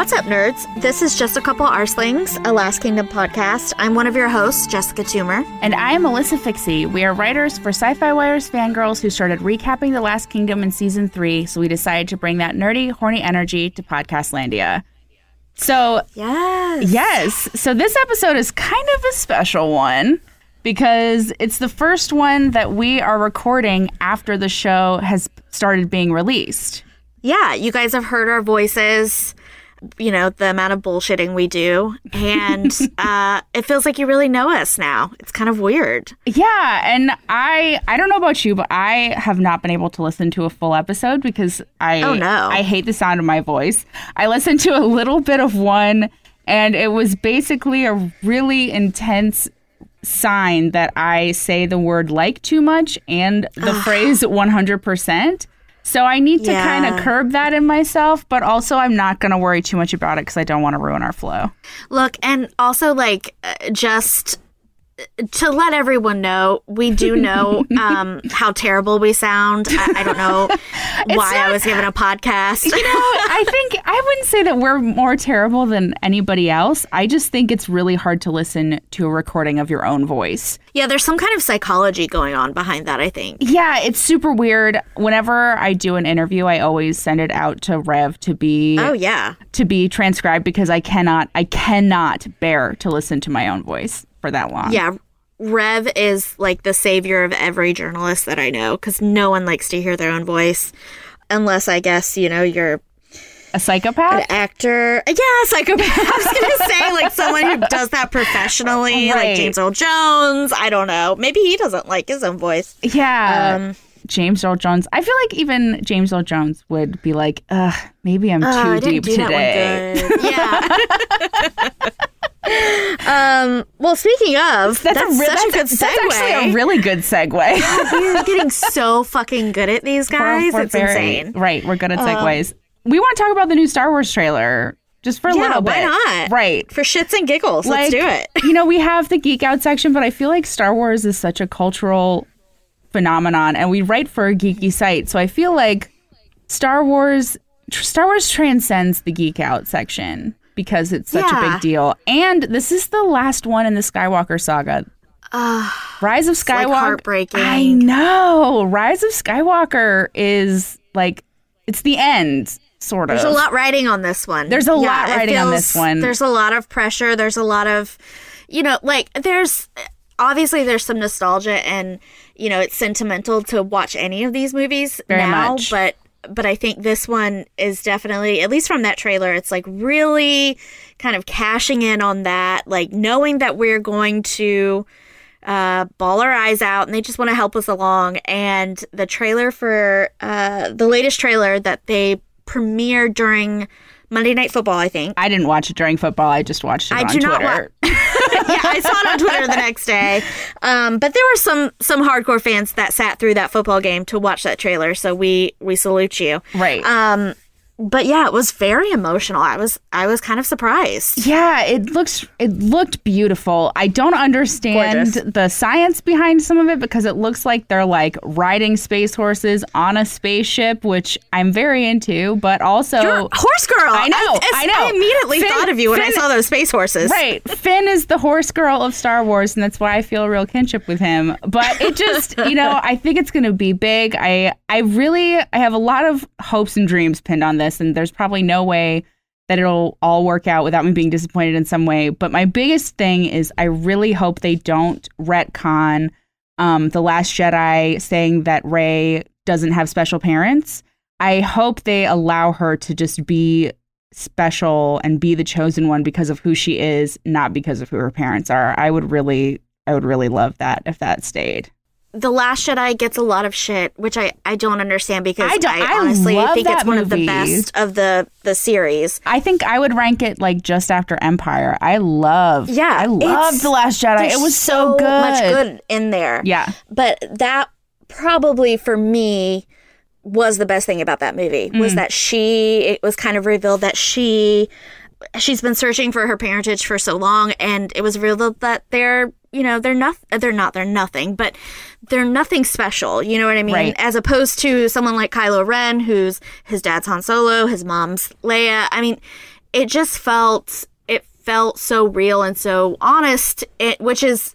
What's up, nerds? This is Just a Couple Arslings, a Last Kingdom podcast. I'm one of your hosts, Jessica Toomer. And I am Alyssa Fikse. We are writers for SYFY Wire's Fangrrls who started recapping The Last Kingdom in season three, so we decided to bring that nerdy, horny energy to Podcastlandia. So, Yes. yes, so this episode is kind of a special one because it's the first one that we are recording after the show has started being released. Yeah, you guys have heard our voices, you know, the amount of bullshitting we do. And uh, it feels like you really know us now. It's kind of weird. Yeah, and I I don't know about you, but I have not been able to listen to a full episode because I Oh, no. I hate the sound of my voice. I listened to a little bit of one and it was basically a really intense sign that I say the word like too much and the phrase 100%. So I need to Yeah. kind of curb that in myself, but also I'm not going to worry too much about it cuz I don't want to ruin our flow. Look, and also, like, uh, just to let everyone know, we do know um, how terrible we sound. I, I don't know why I was given a podcast. you know, I think I wouldn't say that we're more terrible than anybody else. I just think it's really hard to listen to a recording of your own voice. yeah, there's some kind of psychology going on behind that, I think. Yeah, it's super weird. Whenever I do an interview, I always send it out to Rev to be Oh, yeah. to be transcribed because I cannot I cannot bear to listen to my own voice for that long. Yeah. Rev is like the savior of every journalist that I know because no one likes to hear their own voice. Unless, I guess, you know, you're A psychopath? an actor. Yeah, psychopath. I was going to say, like, someone who does that professionally, Right. like James Earl Jones. I don't know. Maybe he doesn't like his own voice. Yeah. Um, James Earl Jones. I feel like even James Earl Jones would be like, "Ugh, maybe I'm too I didn't deep today." that one good. Yeah. um. Well, speaking of, that's, a re- such a good that's, segue. that's actually a really good segue. We're getting so fucking good at these guys. We're it's very- insane. Um, Right, we're good at segues. we want to talk about the new Star Wars trailer just for a Yeah, little bit. why not? Right. For shits and giggles, let's do it. you know, we have the geek out section, but I feel like Star Wars is such a cultural phenomenon and we write for a geeky site. So I feel like Star Wars tr- Star Wars transcends the geek out section because it's such a big deal. And this is the last one in the Skywalker saga. Rise of like Skywalker. heartbreaking. I know. Rise of Skywalker is like it's the end, sort of. There's a lot riding on this one. There's a lot it riding on this one. There's a lot of pressure. There's a lot of, you know, like there's obviously there's some nostalgia and you know it's sentimental to watch any of these movies Very now, much. but but I think this one is definitely at least from that trailer, it's like really kind of cashing in on that, like knowing that we're going to uh, bawl our eyes out and they just want to help us along. And the trailer for uh, the latest trailer that they premiered during Monday Night Football, I think. I didn't watch it during football. I just watched it I on do not Twitter. yeah, I saw it on Twitter the next day. Um, but there were some some hardcore fans that sat through that football game to watch that trailer. So we we salute you. right. Um, but yeah, it was very emotional. I was I was kind of surprised. Yeah, it looks it looked beautiful. I don't understand Gorgeous. the science behind some of it because it looks like they're like riding space horses on a spaceship, which I'm very into, but also You're horse girl. I know, I know. I immediately Finn- thought of you when I saw those space horses. Right. Finn is the horse girl of Star Wars, and that's why I feel a real kinship with him. But it just, you know, I think it's going to be big. I, I really, I have a lot of hopes and dreams pinned on this, and there's probably no way that it'll all work out without me being disappointed in some way. But my biggest thing is I really hope they don't retcon um, the Last Jedi saying that Rey doesn't have special parents. I hope they allow her to just be special and be the chosen one because of who she is, not because of who her parents are. I would really, I would really love that if that stayed. The Last Jedi gets a lot of shit, which I, I don't understand because I I, don't- I honestly think it's one of the best of the the series. I think I would rank it like just after Empire. I love. Yeah, I loved it's- the Last Jedi. It was so, good. much good in there. Yeah. but that probably for me was the best thing about that movie Mm. was that she it was kind of revealed that she she's been searching for her parentage for so long and it was revealed that they're you know they're not they're not they're nothing but they're nothing special you know what i mean Right. as opposed to someone like kylo ren who's his dad's han solo his mom's leia i mean it just felt it felt so real and so honest it, which is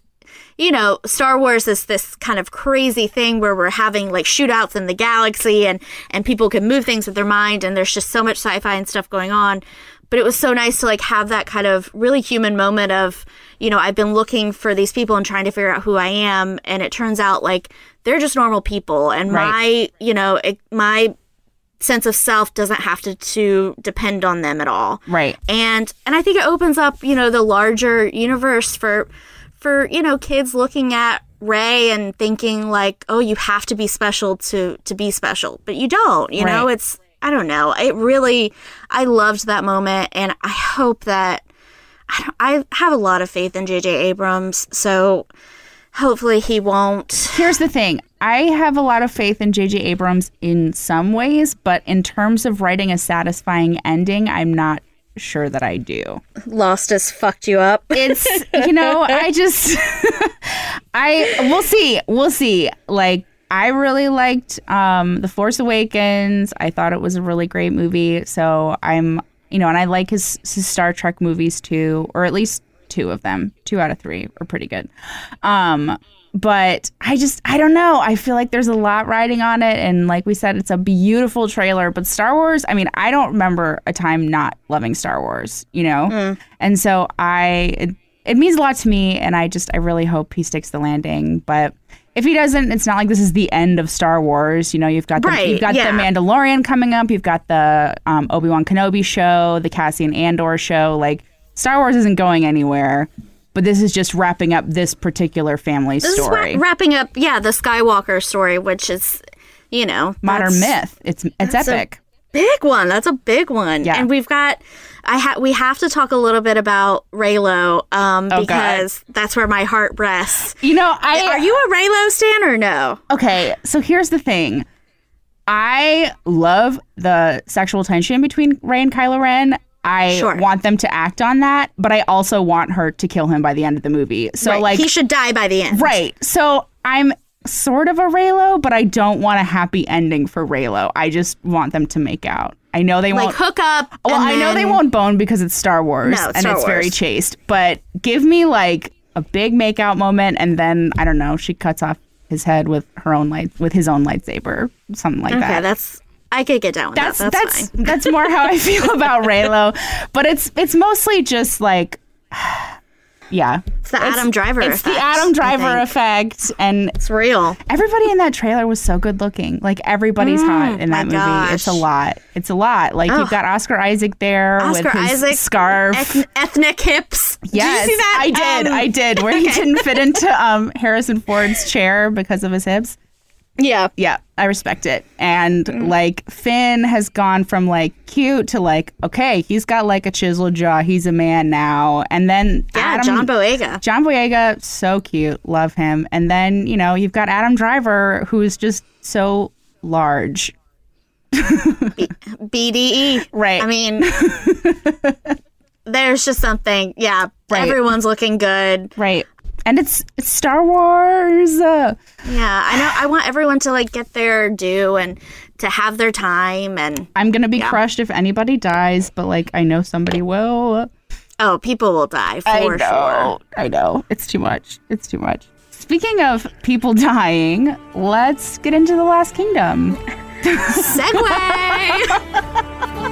you know, Star Wars is this kind of crazy thing where we're having like shootouts in the galaxy and and people can move things with their mind and there's just so much sci-fi and stuff going on. But it was so nice to like have that kind of really human moment of, you know, I've been looking for these people and trying to figure out who I am and it turns out like they're just normal people and Right. my, you know, it, my sense of self doesn't have to to depend on them at all. Right. and and I think it opens up you know the larger universe for for you know kids looking at Rey and thinking like oh you have to be special to to be special. But you don't you know? It's I don't know. It really I loved that moment and I hope that I, I have a lot of faith in JJ Abrams so hopefully he won't Here's the thing. I have a lot of faith in J.J. Abrams in some ways, but in terms of writing a satisfying ending, I'm not sure that I do. Lost has fucked you up It's you know, I just I we'll see. We'll see. Like I really liked um The Force Awakens. I thought it was a really great movie. So I'm you know, and I like his, his Star Trek movies too, or at least two of them. Two out of three are pretty good. Um but I just I don't know. I feel like there's a lot riding on it and like we said it's a beautiful trailer, but Star Wars, I mean, I don't remember a time not loving Star Wars, you know? And so I it, it means a lot to me and I just I really hope he sticks the landing, but if he doesn't, it's not like this is the end of Star Wars. You know, you've got the, Right, you've got yeah. the Mandalorian coming up, you've got the um, Obi Wan Kenobi show, the Cassian Andor show. Like Star Wars isn't going anywhere, but this is just wrapping up this particular family this story. is wra- wrapping up yeah the Skywalker story which is you know modern myth. It's it's epic. big one. That's a big one. Yeah. And we've got I ha- we have to talk a little bit about Reylo um Oh, God. because that's where my heart rests. you know, I Are you a Reylo stan or no? okay. So here's the thing. I love the sexual tension between Rey and Kylo Ren. I Sure. want them to act on that, but I also want her to kill him by the end of the movie. So Right. like he should die by the end. Right. So I'm sort of a Reylo, but I don't want a happy ending for Reylo. I just want them to make out. I know they Like won't. hook up. well, I know they won't bone because it's Star Wars No, it's and Star it's very chaste. But give me like a big makeout moment, and then I don't know. She cuts off his head with her own light with his own lightsaber, something like Okay, that. Okay, that's I could get down with That's that. That's, that's that's more how I feel about Reylo, but it's it's mostly just like, yeah, It's the Adam Driver effect. It's the Adam Driver effect, and It's real. Everybody in that trailer was so good looking. Like everybody's hot in Mm, my that movie. It's a lot. It's a lot. Like you've got Oscar Isaac there Oscar with his Isaac scarf. eth- ethnic hips. yes, Did you see that? I did. Um, I did. Where he didn't fit into um, Harrison Ford's chair because of his hips. Yeah. Yeah, I respect it. And Mm. like Finn has gone from like cute to like okay, he's got like a chiseled jaw. He's a man now. And then Yeah, Adam, John Boyega. John Boyega, so cute, love him. And then you know you've got Adam Driver, who's just so large. BDE. Right. I mean, there's just something. Yeah. Right. Everyone's looking good. Right. And it's it's Star Wars. Uh, Yeah. I know. I want everyone to like get their due and to have their time. And I'm gonna be Yeah. crushed if anybody dies, but like I know somebody will. oh, people will die for I sure. I know. It's too much. It's too much. Speaking of people dying, let's get into the Last Kingdom. Segue.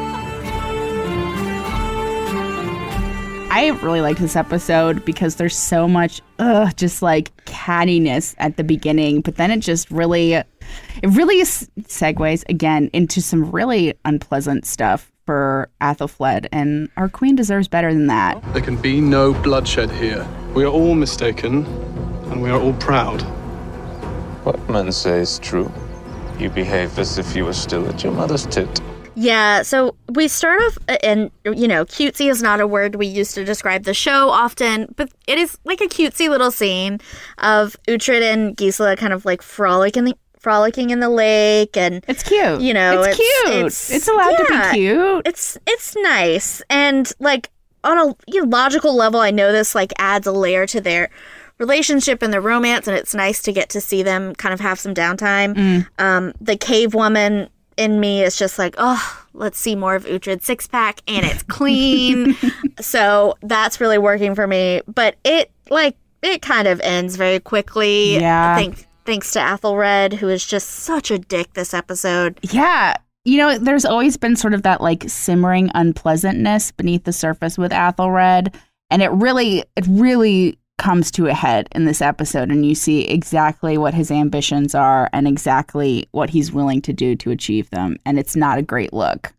I really liked this episode because there's so much, ugh, just like cattiness at the beginning, but then it just really, it really segues again into some really unpleasant stuff for Athelflaed, and our queen deserves better than that. There can be no bloodshed here. We are all mistaken, and we are all proud. What men say is true. You behave as if you were still at your mother's tit. Yeah, so we start off, and you know, cutesy is not a word we use to describe the show often, but it is like a cutesy little scene of Uhtred and Gisela kind of like frolic in the frolicking in the lake, and It's cute. You know, it's, it's- cute. it's- It's, allowed yeah. to be cute. it's it's nice and like on a you know, logical level i know this like adds a layer to their relationship and their romance and it's nice to get to see them kind of have some downtime um the cave woman in me is just like oh let's see more of Uhtred's six pack and it's clean so that's really working for me but it like it kind of ends very quickly Yeah. i think thanks to Athelred, who is just such a dick this episode Yeah. You know, there's always been sort of that like simmering unpleasantness beneath the surface with Athelred. And it really, it really comes to a head in this episode. And you see exactly what his ambitions are and exactly what he's willing to do to achieve them. And it's not a great look.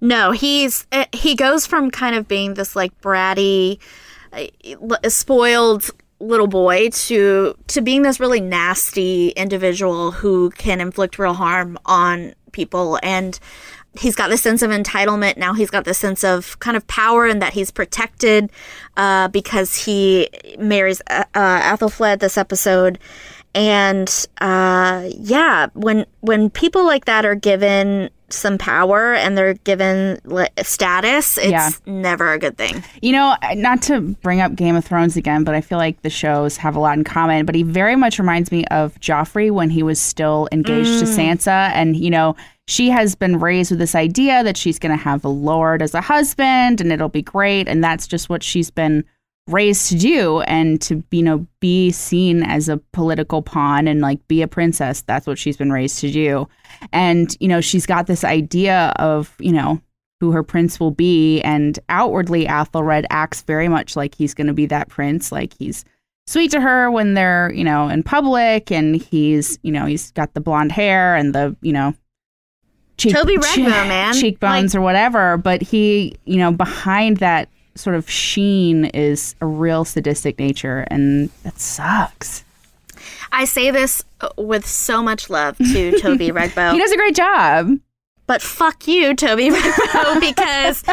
No, he's uh, he goes from kind of being this like bratty, uh, spoiled little boy to to being this really nasty individual who can inflict real harm on people and he's got this sense of entitlement now he's got this sense of kind of power and that he's protected uh, because he marries uh, uh, Athelflaed this episode and uh, yeah when when people like that are given some power and they're given status it's Yeah. never a good thing You know, not to bring up Game of Thrones again, but I feel like the shows have a lot in common. But he very much reminds me of Joffrey when he was still engaged to Sansa. And, you know, she has been raised with this idea that she's going to have a lord as a husband and it'll be great. And that's just what she's been raised to do and to you know be seen as a political pawn and like be a princess that's what she's been raised to do and you know she's got this idea of you know who her prince will be and outwardly Athelred acts very much like he's going to be that prince like he's sweet to her when they're you know in public and he's you know he's got the blonde hair and the you know cheek, Toby Regbo, man. cheekbones or whatever but he you know behind that sort of sheen is a real sadistic nature and that sucks. I say this uh, with so much love to Toby Regbo he does a great job. But fuck you, Toby Regbo, because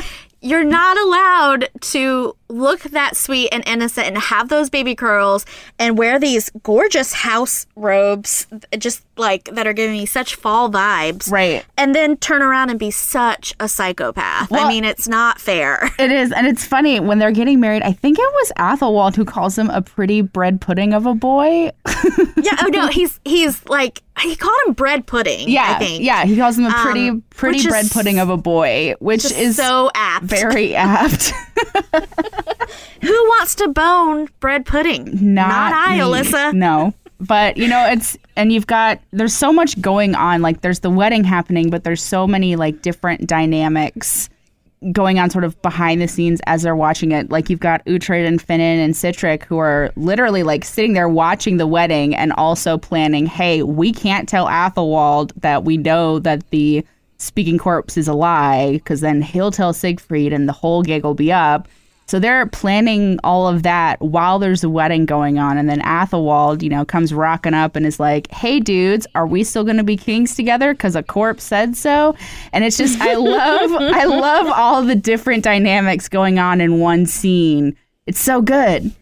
you're not allowed to look that sweet and innocent and have those baby curls and wear these gorgeous house robes, just like that are giving me such fall vibes. right And then turn around and be such a psychopath. Well- I mean, it's not fair. It is, and it's funny when they're getting married. I think it was Athelwald who calls him a pretty bread pudding of a boy. yeah. Oh no, he's he's like he called him bread pudding. yeah, I think. yeah, he calls him a pretty Um, pretty bread pudding of a boy, which is so apt. very apt. Who wants to bone bread pudding? Not, I, me. Alyssa. No. But you know, it's and you've got there's so much going on. Like there's the wedding happening, but there's so many like different dynamics going on sort of behind the scenes as they're watching it. Like you've got Uhtred and Finan and Sihtric who are literally like sitting there watching the wedding and also planning, hey, we can't tell Athelwald that we know that the speaking corpse is a lie, because then he'll tell Siegfried and the whole gig will be up. So they're planning all of that while there's a wedding going on. And then Athelwald, you know, comes rocking up and is like, hey, dudes, are we still going to be kings together? Because a corpse said so. And it's just, I love, I love all the different dynamics going on in one scene. It's so good.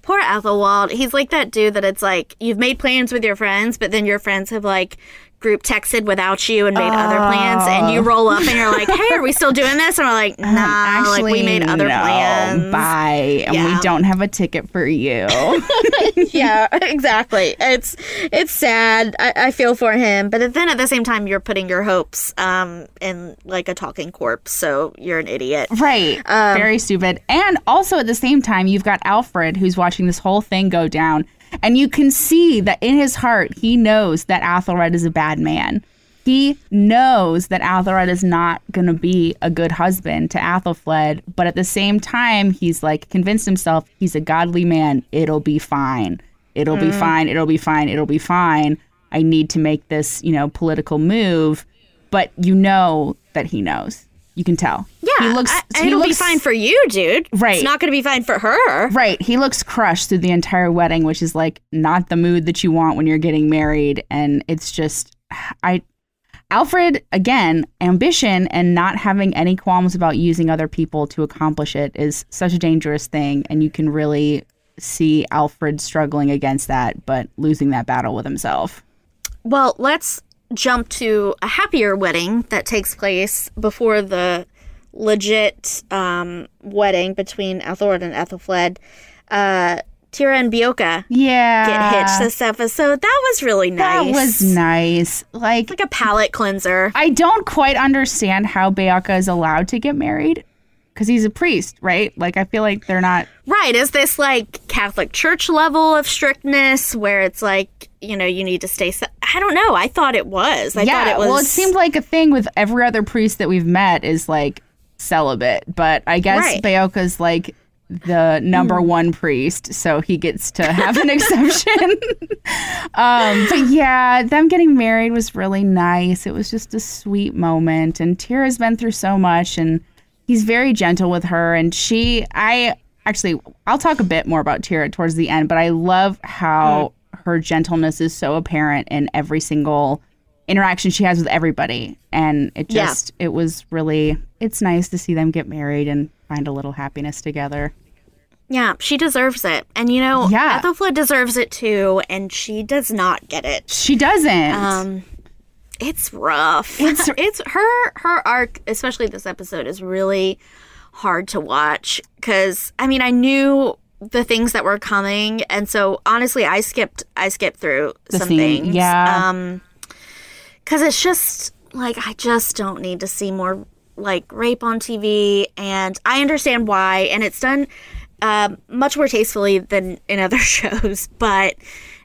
Poor Athelwald. He's like that dude that it's like you've made plans with your friends, but then your friends have like group texted without you and made other plans, and you roll up and you're like, "Hey, are we still doing this?" And we're like, "Nah, like we made other no, plans." Bye. And Yeah. we don't have a ticket for you. yeah, exactly. It's it's sad. I, I feel for him, but then at the same time, you're putting your hopes um in like a talking corpse, so you're an idiot. Right. Very stupid. And also at the same time, you've got Alfred who's watching this whole thing go down. And you can see that in his heart, he knows that Athelred is a bad man. He knows that Athelred is not going to be a good husband to Athelfled. But at the same time, he's like convinced himself he's a godly man. It'll be fine. It'll be mm. fine. It'll be fine. It'll be fine. I need to make this, you know, political move. But you know that he knows. You can tell. Yeah, he looks. I, he it'll looks be fine for you, dude. Right. It's not going to be fine for her. Right. He looks crushed through the entire wedding, which is like not the mood that you want when you're getting married. And it's just, I, Alfred, again, ambition and not having any qualms about using other people to accomplish it is such a dangerous thing. And you can really see Alfred struggling against that, but losing that battle with himself. Well, let's jump to a happier wedding that takes place before the legit um, wedding between Ethelred and Ethelfled. Uh, Thyra and Beocca Yeah. get hitched this episode. That was really nice. That was nice. Like, like a palate cleanser. I don't quite understand how Beocca is allowed to get married because he's a priest, right? Like, I feel like they're not. Right. Is this like Catholic Church level of strictness where it's like, you know, you need to stay. Se- I don't know. I thought it was. I yeah, thought it was. well, it seemed like a thing with every other priest that we've met is like celibate, but I guess Right. Beocca's like the number one priest, so he gets to have an exception. um, but yeah, them getting married was really nice. It was just a sweet moment, and Thyra's been through so much, and he's very gentle with her, and she, I actually, I'll talk a bit more about Thyra towards the end, but I love how her gentleness is so apparent in every single interaction she has with everybody and it Yeah. just it was really it's nice to see them get married and find a little happiness together yeah, she deserves it. And, you know, Yeah. Ethelfled deserves it too, and she does not get it. she doesn't Um, it's rough. It's- It's, her her arc, especially this episode, is really hard to watch because I mean I knew the things that were coming, and so honestly, I skipped I skipped through The some scene, things. yeah. Um, because it's just like I just don't need to see more like rape on TV, and I understand why, and it's done um, much more tastefully than in other shows, but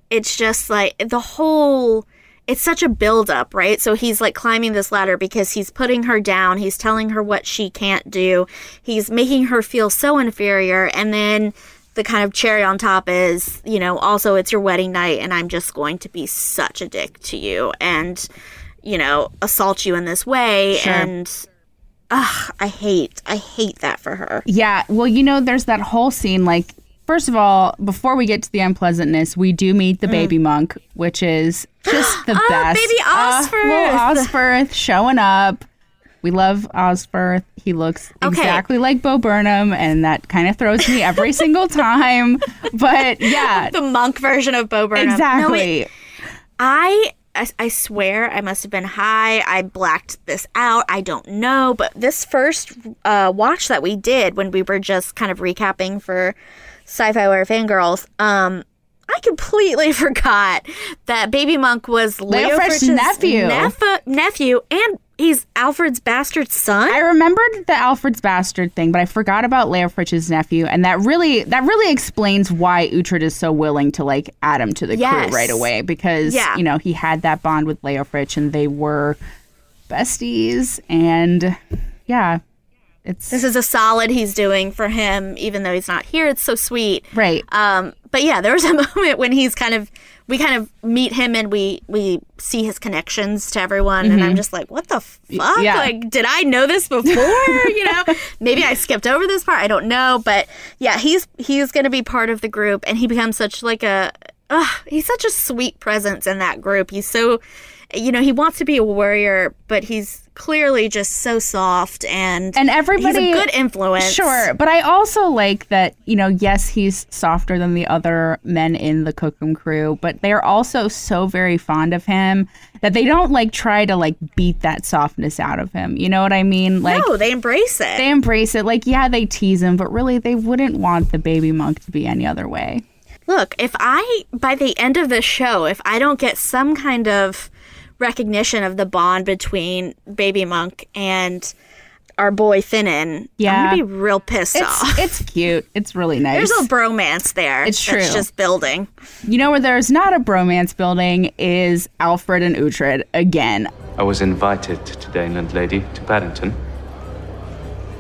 it's just like the whole it's such a build up, right? So he's like climbing this ladder because he's putting her down, he's telling her what she can't do, he's making her feel so inferior, and then the kind of cherry on top is, you know, also it's your wedding night and I'm just going to be such a dick to you and, you know, assault you in this way Sure. and ugh, I hate I hate that for her. yeah well you know there's that whole scene like first of all before we get to the unpleasantness we do meet the baby monk which is just the Mm. Oh, best baby Uh, little Osferth. Osferth showing up we love Osferth. He looks Okay. exactly like Bo Burnham, and that kind of throws me every single time. But yeah, The monk version of Bo Burnham. No, exactly. it- I, I I swear I must have been high. I blacked this out. I don't know, but this first uh, watch that we did when we were just kind of recapping for SYFY Wire Fangrrls, um, I completely forgot that Baby Monk was Leo, Leo nephew. nephew, nephew, and he's Alfred's bastard son. I remembered the Alfred's bastard thing, but I forgot about Leofric's nephew, and that really that really explains why Uhtred is so willing to like add him to the Yes. crew right away because Yeah. you know he had that bond with Leofric, and they were besties, and yeah, it's this is a solid he's doing for him, even though he's not here. It's so sweet. right. Um, but yeah, there was a moment when he's kind of we kind of meet him and we we see his connections to everyone, and I'm just like, what the fuck? yeah. Like, did I know this before? you know, maybe I skipped over this part. I don't know, but yeah, he's he's gonna be part of the group, and he becomes such like a. Uh, he's such a sweet presence in that group. He's so, you know, he wants to be a warrior, but he's clearly just so soft and And everybody- He's a good influence. Sure, but I also like that, you know, yes, he's softer than the other men in the Cookham crew, but they're also so very fond of him that they don't like try to like beat that softness out of him. You know what I mean? Like no, they embrace it. they embrace it. Like, yeah, they tease him, but really they wouldn't want the baby monk to be any other way. Look, if I, by the end of the show, if I don't get some kind of recognition of the bond between Baby Monk and our boy Finan, Yeah. I'm going to be real pissed It's off. it's cute. It's really nice. There's a bromance there. It's That's true. just building. you know where there's not a bromance building is Alfred and Uhtred again. I was invited to Daneland Lady to Paddington.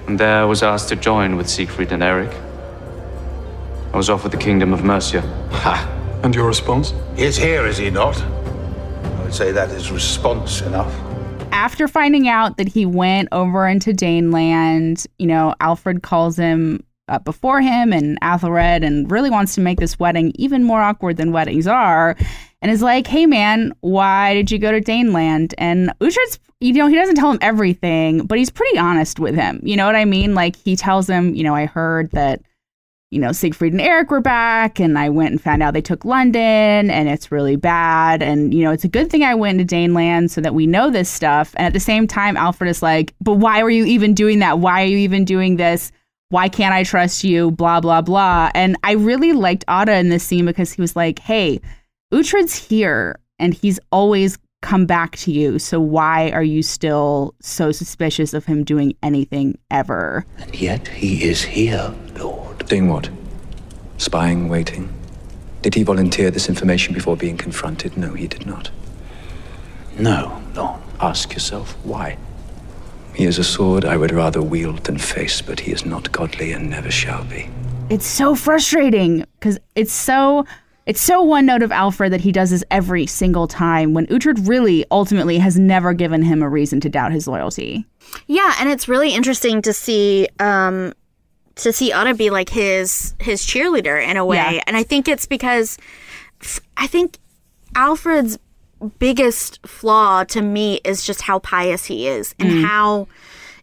And there I was asked to join with Siegfried and Eric. I was offered the kingdom of Mercia. Ha! And your response? He is here, is he not? Would say that is response enough. after finding out that he went over into Daneland, you know, Alfred calls him up before him and Athelred and really wants to make this wedding even more awkward than weddings are and is like, hey man, why did you go to Daneland? And Uhtred's, you know, he doesn't tell him everything, but he's pretty honest with him. You know what I mean? Like he tells him, you know, I heard that, you know, Siegfried and Eric were back and I went and found out they took London and it's really bad. And, you know, it's a good thing I went to Daneland so that we know this stuff. And at the same time, Alfred is like, but why were you even doing that? Why are you even doing this? Why can't I trust you? Blah, blah, blah. And I really liked Odda in this scene because he was like, hey, Uhtred's here and he's always come back to you. So why are you still so suspicious of him doing anything ever? And yet he is here, Lord. Doing what? Spying, waiting? Did he volunteer this information before being confronted? No, he did not. No, Lord. Ask yourself why. He is a sword I would rather wield than face, but he is not godly and never shall be. It's so frustrating because it's so it's so one note of Alfred that he does this every single time when Uhtred really ultimately has never given him a reason to doubt his loyalty. Yeah, and it's really interesting to see um to see Odda be like his his cheerleader in a way. Yeah. And I think it's because I think Alfred's biggest flaw to me is just how pious he is and how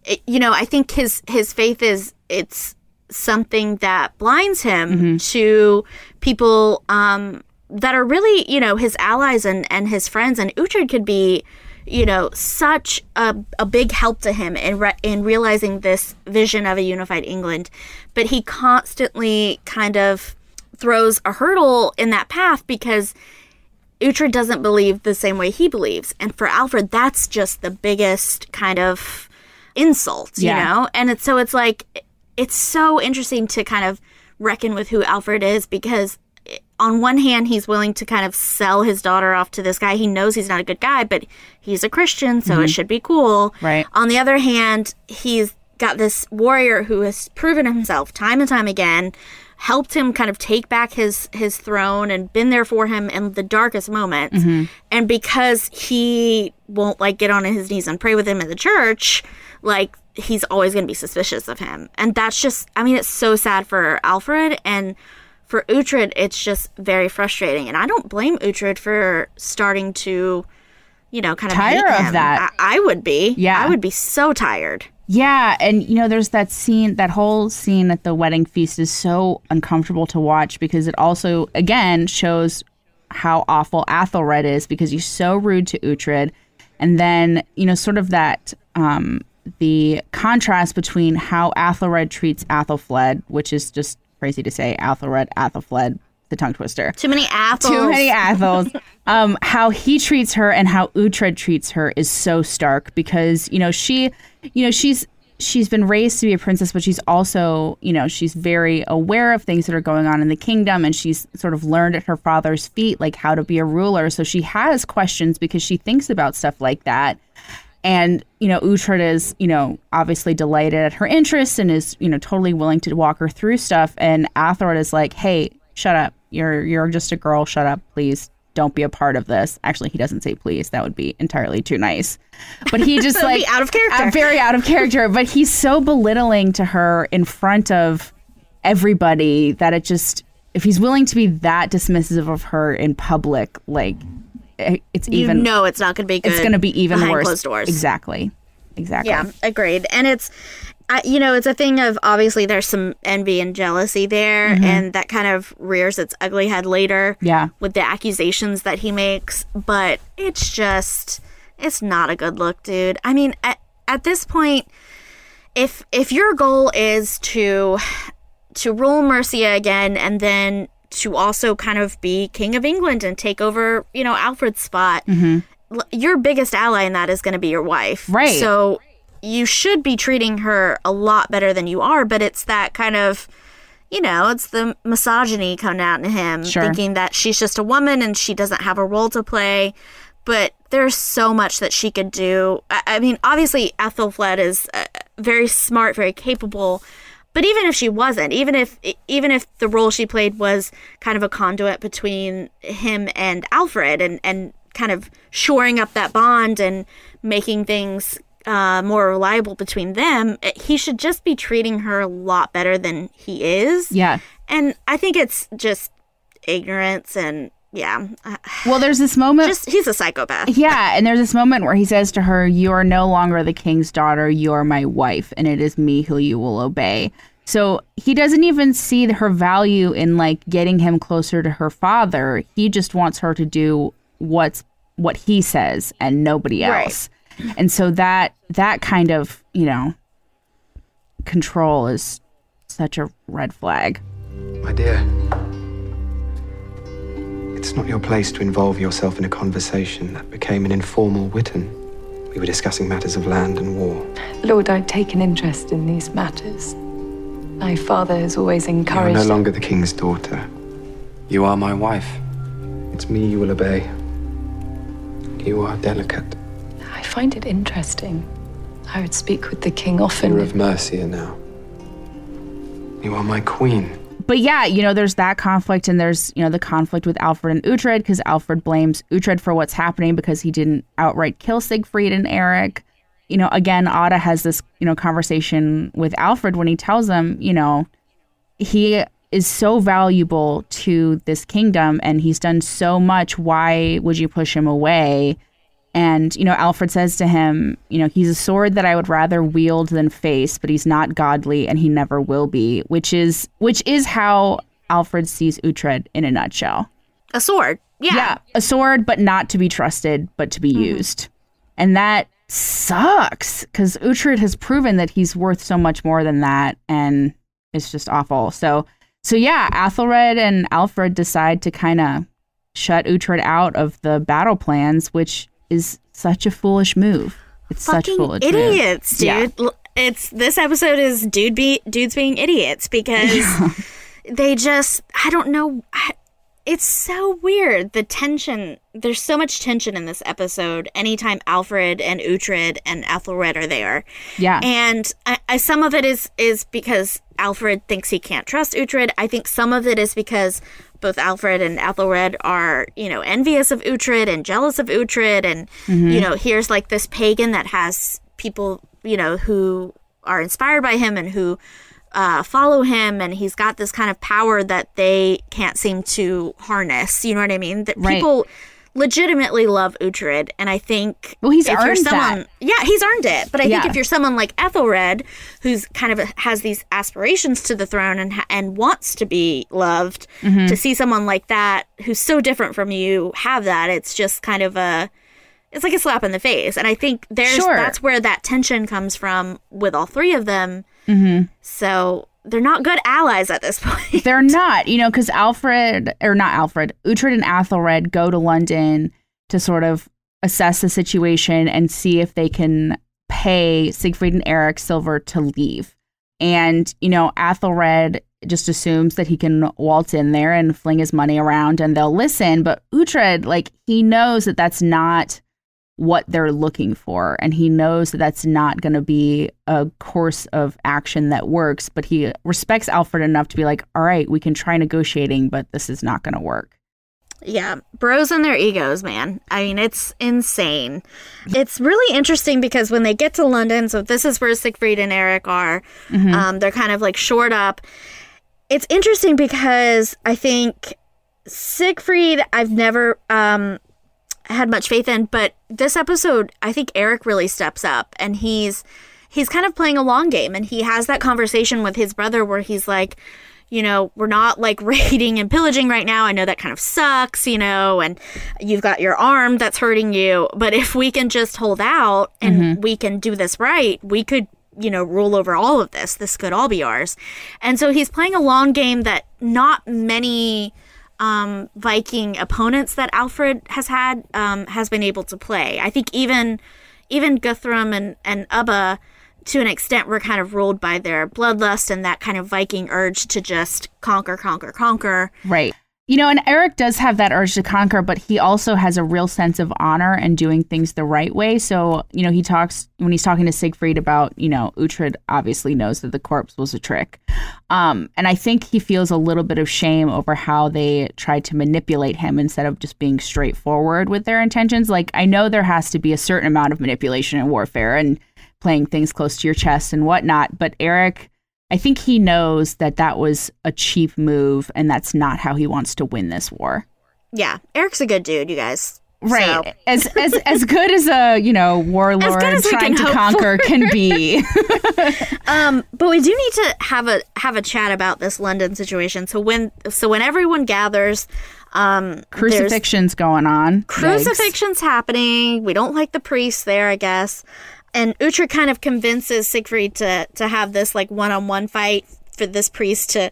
it, you know, I think his his faith is it's something that blinds him to people um, that are really, you know, his allies and, and his friends. And Uhtred could be, you know, such a, a big help to him in, re- in realizing this vision of a unified England. But he constantly kind of throws a hurdle in that path because Uhtred doesn't believe the same way he believes. And for Alfred, that's just the biggest kind of insult, you know? And it's so it's like it's so interesting to kind of reckon with who Alfred is because eh, on one hand he's willing to kind of sell his daughter off to this guy. He knows he's not a good guy, but he's a Christian, so it mm-hmm. should be cool. Right. On the other hand, he's got this warrior who has proven himself time and time again, helped him kind of take back his his throne and been there for him in the darkest moments. Mm-hmm. And because he won't like get on his knees and pray with him in the church, like he's always going to be suspicious of him. And that's just I mean it's so sad for Alfred and for Uhtred it's just very frustrating. And I don't blame Uhtred for starting to you know, kind of Tire of that. I, I would be. Yeah. I would be so tired. Yeah, and you know, there's that scene, that whole scene at the wedding feast is so uncomfortable to watch because it also, again, shows how awful Athelred is because he's so rude to Uhtred. And then, you know, sort of that, um, the contrast between how Athelred treats Athelfled, which is just crazy to say, Athelred, Athelfled, the tongue twister Too many apples. too many Athels. um, how he treats her and how Uhtred treats her is so stark because you know she, you know she's she's been raised to be a princess, but she's also you know she's very aware of things that are going on in the kingdom, and she's sort of learned at her father's feet like how to be a ruler. So she has questions because she thinks about stuff like that. And, you know, Uhtred is, you know, obviously delighted at her interests and is, you know, totally willing to walk her through stuff. And Athelred is like, hey, shut up. You're you're just a girl. Shut up, please. Don't be a part of this. Actually, he doesn't say please. That would be entirely too nice. But he just like out of character. uh, very out of character. But he's so belittling to her in front of everybody that it just if he's willing to be that dismissive of her in public, like it- it's You even know it's not going to be good. it's going to be even worse. Closed doors. Exactly. Exactly. Yeah, agreed. And it's, I, you know, it's a thing of obviously there's some envy and jealousy there, and that kind of rears its ugly head later. Mm-hmm. Yeah. With the accusations that he makes, but it's just, it's not a good look, dude. I mean, at, at this point, if if your goal is to to rule Mercia again and then to also kind of be king of England and take over, you know, Alfred's spot, l- your biggest ally in that is going to be your wife. Mm-hmm. Right. So you should be treating her a lot better than you are, but it's that kind of you know, it's the misogyny coming out in him, Sure. thinking that she's just a woman and she doesn't have a role to play. But there's so much that she could do. I, I mean, obviously, Ethelfled is uh, very smart, very capable. But even if she wasn't, even if even if the role she played was kind of a conduit between him and Alfred, and and kind of shoring up that bond and making things uh, more reliable between them, eh, he should just be treating her a lot better than he is. Yeah. And I think it's just ignorance and yeah, uh, Well, there's this moment. just he's a psychopath. yeah, and there's this moment where he says to her, "You are no longer the king's daughter. You are my wife, and it is me who you will obey." So he doesn't even see her value in like getting him closer to her father. He just wants her to do what's what he says and nobody Right. else. And so that that kind of you know control is such a red flag. My dear, it's not your place to involve yourself in a conversation that became an informal Witan. We were discussing matters of land and war. Lord, I take an interest in these matters. My father has always encouraged. You are no longer the king's daughter. You are my wife. It's me you will obey. You are delicate. I find it interesting. I would speak with the king often. You're of Mercia now. You are my queen. But yeah, you know, there's that conflict, and there's you know the conflict with Alfred and Uhtred because Alfred blames Uhtred for what's happening because he didn't outright kill Siegfried and Eric. You know, again, Odda has this you know conversation with Alfred when he tells him, you know, he is so valuable to this kingdom and he's done so much. Why would you push him away? And, you know, Alfred says to him, you know, he's a sword that I would rather wield than face, but he's not godly and he never will be, which is which is how Alfred sees Uhtred in a nutshell. A sword. Yeah. a sword, but not to be trusted, but to be mm-hmm. used. And that sucks because Uhtred has proven that he's worth so much more than that, and it's just awful. So, so yeah, Athelred and Alfred decide to kind of shut Uhtred out of the battle plans, which is such a foolish move. It's such Fucking foolish move. idiots, dude. Yeah. It's this episode is dude be dudes being idiots because they just I don't know I- it's so weird the tension there's so much tension in this episode anytime Alfred and Uhtred and Ethelred are there. Yeah. And I, I, some of it is is because Alfred thinks he can't trust Uhtred. I think some of it is because both Alfred and Ethelred are, you know, envious of Uhtred and jealous of Uhtred. And, you know, here's like this pagan that has people, you know, who are inspired by him and who uh, follow him. And he's got this kind of power that they can't seem to harness. You know what I mean? That Right. people legitimately love Uhtred. And I think Well, he's if you're earned someone, that. yeah, he's earned it. But I think if you're someone like Ethelred, who's kind of has these aspirations to the throne and and wants to be loved, Mm-hmm. to see someone like that who's so different from you have that, it's just kind of a, it's like a slap in the face. And I think there's Sure. that's where that tension comes from with all three of them. Mm-hmm. So they're not good allies at this point. They're not, you know, because Alfred, or not Alfred, Uhtred and Athelred go to London to sort of assess the situation and see if they can pay Siegfried and Eric Silver to leave. And, you know, Athelred just assumes that he can waltz in there and fling his money around and they'll listen. But Uhtred, like, he knows that that's not what they're looking for. And he knows that that's not going to be a course of action that works. But he respects Alfred enough to be like, all right, we can try negotiating, but this is not going to work. Yeah, bros and their egos, man. I mean, it's insane. It's really interesting because when they get to London, so this is where Siegfried and Eric are, um, they're kind of like shored up. It's interesting because I think Siegfried, I've never um, had much faith in, but this episode, I think Eric really steps up and he's he's kind of playing a long game and he has that conversation with his brother where he's like, you know, we're not like raiding and pillaging right now. I know that kind of sucks, you know, and you've got your arm that's hurting you. But if we can just hold out and mm-hmm. we can do this right, we could, you know, rule over all of this. This could all be ours. And so he's playing a long game that not many um, Viking opponents that Alfred has had um, has been able to play. I think even even Guthrum and and Ubba, to an extent, were kind of ruled by their bloodlust and that kind of Viking urge to just conquer, conquer, conquer. Right. You know, and Eric does have that urge to conquer, but he also has a real sense of honor and doing things the right way. So, you know, he talks when he's talking to Siegfried about, you know, Uhtred obviously knows that the corpse was a trick. Um, and I think he feels a little bit of shame over how they tried to manipulate him instead of just being straightforward with their intentions. Like, I know there has to be a certain amount of manipulation in warfare and playing things close to your chest and whatnot, but Eric I think he knows that that was a cheap move and that's not how he wants to win this war. Yeah, Eric's a good dude, you guys. Right. So- As as as good as a, you know, warlord as we trying to conquer for. can be. Um, but we do need to have a have a chat about this London situation. So when so when everyone gathers, um, Crucifixion's going on. Yikes. crucifixion's happening. We don't like the priests there, I guess. And Uhtred kind of convinces Siegfried to to have this like one on one fight for this priest to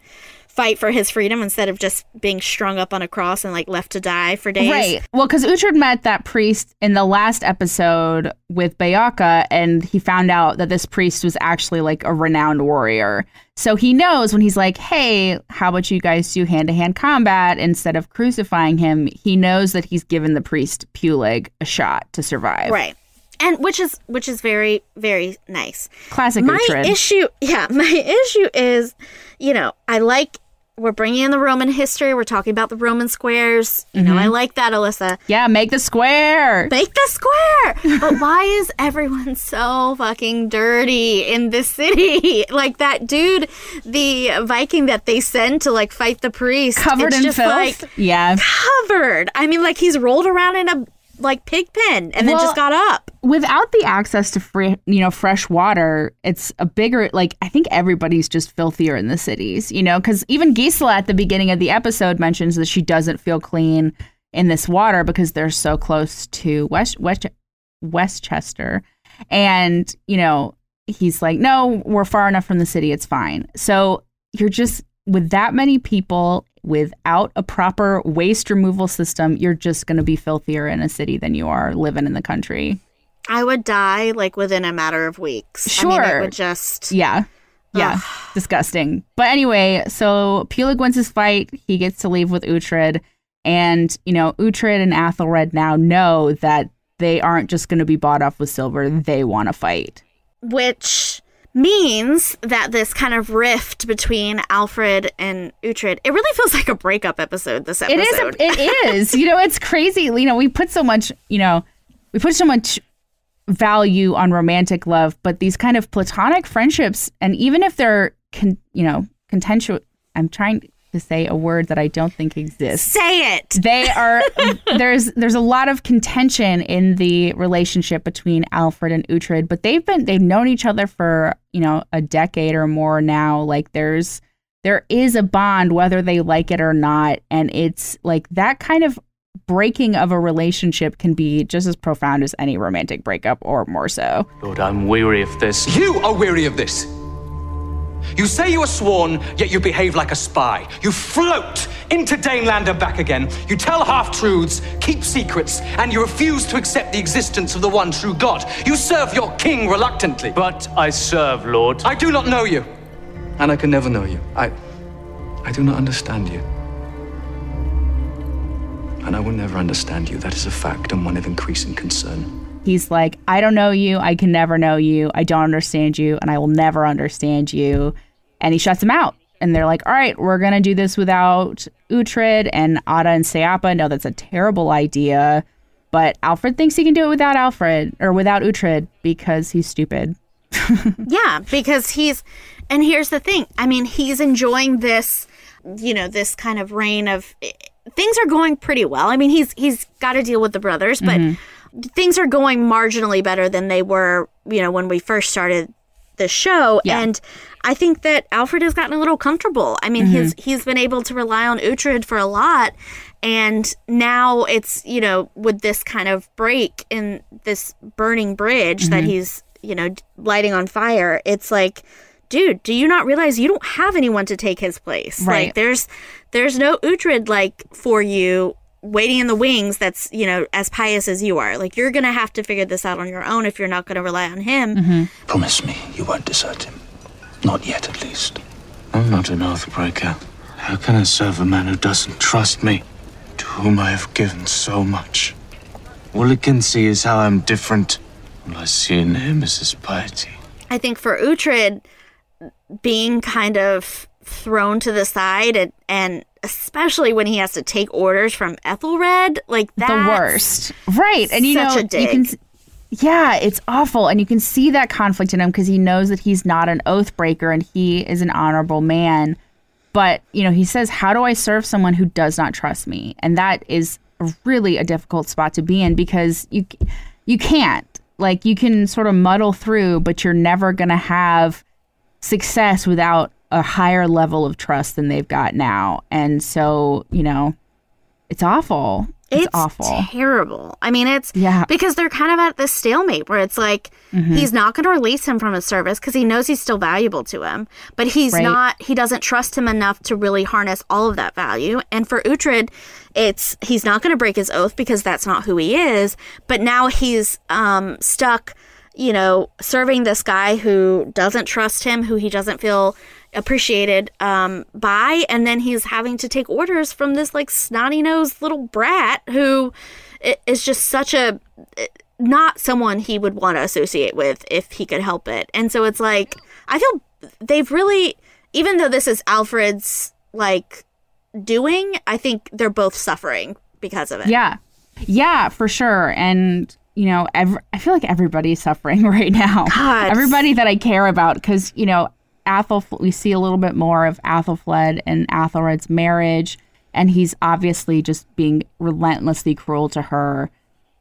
fight for his freedom instead of just being strung up on a cross and like left to die for days. Right. Well, because Uhtred met that priest in the last episode with Beocca, and he found out that this priest was actually like a renowned warrior. So he knows when he's like, hey, how about you guys do hand to hand combat instead of crucifying him? He knows that he's given the priest Pyrlig a shot to survive. Right. And which is which is very very nice. Classic my Uhtred. issue yeah my issue is you know i like we're bringing in the roman history we're talking about the roman squares you know i Mm-hmm. like that alyssa yeah, make the square. make the square but why is everyone so fucking dirty in this city like that dude the viking that they send to like fight the priest Covered in just filth. like yeah. covered i mean like he's rolled around in a like pig pen and then just got up without the access to free, you know, fresh water, it's a bigger like I think everybody's just filthier in the cities, you know, because even Gisela at the beginning of the episode mentions that she doesn't feel clean in this water because they're so close to West West Westchester, and you know he's like, no, we're far enough from the city, it's fine. So you're just with that many people without a proper waste removal system, you're just going to be filthier in a city than you are living in the country. i would die like within a matter of weeks I mean, it Sure. would just Yeah. Yeah. Disgusting. But anyway, so Pyrlig wins his fight. He gets to leave with Uhtred. And, you know, Uhtred and Athelred now know that they aren't just going to be bought off with silver. They want to fight. which means that this kind of rift between Alfred and Uhtred, it really feels like a breakup episode. This episode, It is. A, it is. You know, it's crazy. You know, we put so much. You know, we put so much value on romantic love, but these kind of platonic friendships, and even if they're, con, you know, contentious. I'm trying to say a word that I don't think exists. say it. They are. there's there's a lot of contention in the relationship between Alfred and Uhtred, but they've been they've known each other for you know a decade or more now. Like there's there is a bond whether they like it or not and it's like that kind of breaking of a relationship can be just as profound as any romantic breakup or more so Lord, I'm weary of this. You are weary of this. You say you are sworn, yet you behave like a spy. You float into Daneland and back again. You tell half truths, keep secrets, and you refuse to accept the existence of the one true God. You serve your king reluctantly. But I serve, Lord. I do not know you. And I can never know you. I. I do not understand you. And I will never understand you. That is a fact and one of increasing concern. He's like i don't know you. I can never know you. I don't understand you and i will never understand you. And he shuts him out. And they're like all right we're gonna do this without Uhtred and Odda and Steapa know that's a terrible idea but Alfred thinks he can do it without Alfred or without Uhtred because he's stupid. Yeah, because he's, and here's the thing. I mean, he's enjoying this, you know, this kind of reign of eh, things are going pretty well. I mean, he's he's got to deal with the brothers, but mm-hmm. Things are going marginally better than they were, you know, when we first started the show. Yeah. And I think that Alfred has gotten a little comfortable. I mean, his mm-hmm. he's been able to rely on Uhtred for a lot. And now it's, you know, with this kind of break in this burning bridge that mm-hmm. he's, you know, lighting on fire, it's like, dude, do you not realize you don't have anyone to take his place? Right. Like there's there's no Uhtred like for you waiting in the wings that's, you know, as pious as you are. Like you're gonna have to figure this out on your own if you're not gonna rely on him. Mm-hmm. Promise me you won't desert him. Not yet, at least. I'm not an oath breaker. How can I serve a man who doesn't trust me, to whom I have given so much? All it can see is how I'm different. All I see in him is his piety. I think for Uhtred, being kind of thrown to the side and, and especially when he has to take orders from Ethelred, like that's the worst, right? And you know, you can, yeah, it's awful, and you can see that conflict in him because he knows that he's not an oath breaker and he is an honorable man. But you know, he says, "How do I serve someone who does not trust me?" And that is really a difficult spot to be in because you you can't like you can sort of muddle through, but you're never gonna have success without a higher level of trust than they've got now. And so, you know, it's awful. It's, awful. terrible. I mean, it's Yeah. because they're kind of at this stalemate where it's like Mhm. he's not going to release him from his service because he knows he's still valuable to him, but he's Right. not. He doesn't trust him enough to really harness all of that value. And for Uhtred, it's he's not going to break his oath because that's not who he is. But now he's um, stuck. You know, serving this guy who doesn't trust him, who he doesn't feel appreciated um, by, and then he's having to take orders from this like snotty nosed little brat who is just such a not someone he would want to associate with if he could help it. And so it's like I feel they've really, even though this is Alfred's like doing, I think they're both suffering because of it. Yeah. Yeah, for sure. And, you know, ev- I feel like everybody's suffering right now. God. Everybody that I care about, because, you know, Athel, we see a little bit more of Athelfled and Athelred's marriage, and he's obviously just being relentlessly cruel to her.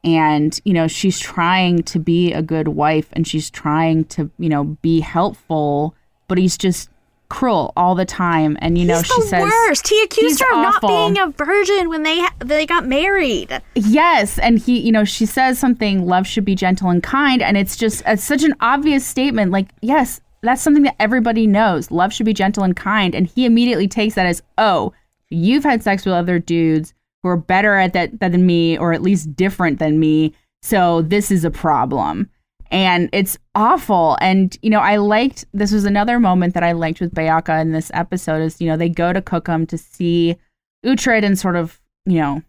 And, you know, she's trying to be a good wife and she's trying to, you know, be helpful, but he's just cruel all the time. And, you know, He's she the says. worst. He accused her of awful. not being a virgin when they ha- they got married. Yes, and he, you know, she says something. Love should be gentle and kind, and it's just it's such an obvious statement. Like, yes, that's something that everybody knows. Love should be gentle and kind, and he immediately takes that as, oh, you've had sex with other dudes who are better at that than me, or at least different than me. So this is a problem, and it's awful. And you know, I liked this was another moment that I liked with Beocca in this episode. Is you know they go to Cookham to see Uhtred and sort of you know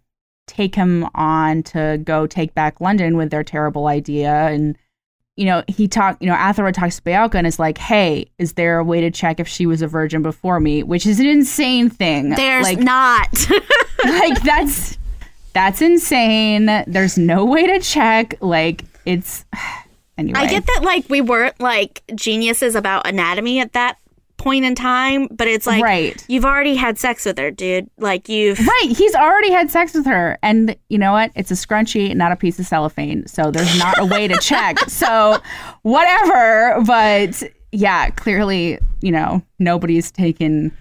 take him on to go take back London with their terrible idea. And, you know, he talked, you know, Athelred talks to Beocca and is like, hey, is there a way to check if she was a virgin before me? Which is an insane thing. There's like, not. like, that's, that's insane. There's no way to check. Like, it's, anyway. I get that like we weren't like geniuses about anatomy at that point in time, but it's like Right. you've already had sex with her, dude. Like you've Right, he's already had sex with her, and you know what? It's a scrunchie, not a piece of cellophane. So there's not a way to check. So whatever, but yeah, clearly, you know, nobody's taken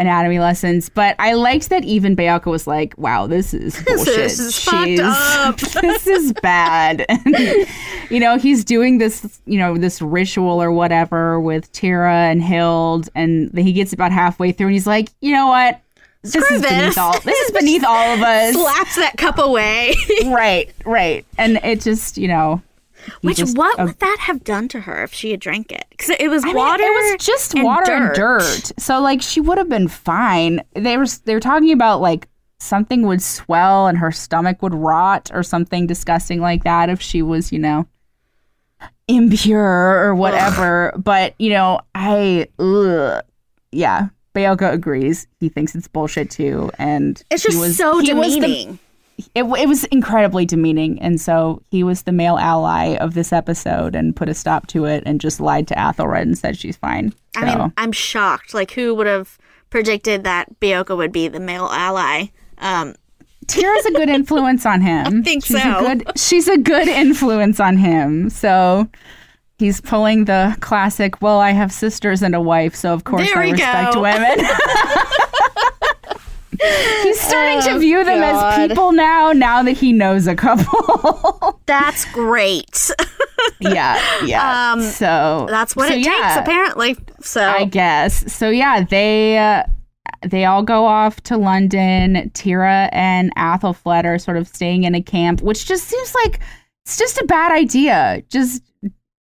anatomy lessons. But I liked that even Beocca was like, "Wow, this is bullshit. this is fucked up." this is bad." And, you know, he's doing this, you know, this ritual or whatever with Thyra and Hild, and he gets about halfway through, and he's like, "You know what?" This Screw is this. beneath all. This is beneath all of us. slaps that cup away. right, right, and it just you know, Which just- what uh, would that have done to her if she had drank it? Because it was I mean, water. it was just and water dirt. and dirt. So like she would have been fine. They were they were talking about like something would swell and her stomach would rot or something disgusting like that if she was you know impure or whatever. But you know I ugh, yeah. Beocca agrees. He thinks it's bullshit too, and It's just was- so he was the- demeaning. It, it was incredibly demeaning and so he was the male ally of this episode and put a stop to it and just lied to Athelred and said she's fine I mean, I'm shocked. Like, who would have predicted that Beocca would be the male ally? Um, Thyra's a good influence on him I think she's so. a good she's a good influence on him so he's pulling the classic well I have sisters and a wife so of course There I respect go. women He's starting to Oh, view them as people now, now that he knows a couple. that's great. yeah, yeah. Um, so that's what so it yeah. takes, apparently. So I guess. So yeah, they uh, they all go off to London. Thyra and Athelflaed are sort of staying in a camp, which just seems like it's just a bad idea. Just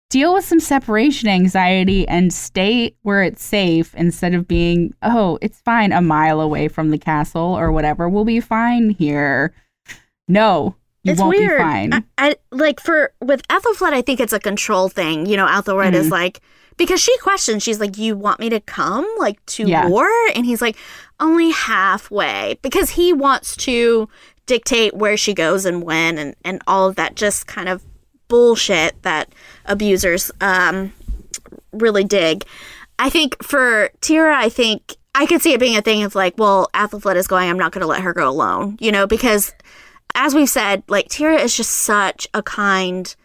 deal with some separation anxiety and stay where it's safe instead of being, oh, it's fine a mile away from the castle or whatever. We'll be fine here. No, you it's won't weird. be fine. I, I like for with Ethelfled, I think it's a control thing. You know, Ethelred is Mhm. like because she questions, she's like, "You want me to come like to Yeah. war?" And he's like, "Only halfway," because he wants to dictate where she goes and when, and and all of that just kind of bullshit that abusers um really dig. I think for Thyra, I think I could see it being a thing of like, well, Athelflaed is going, I'm not going to let her go alone, you know, because as we've said, like Thyra is just such a kind,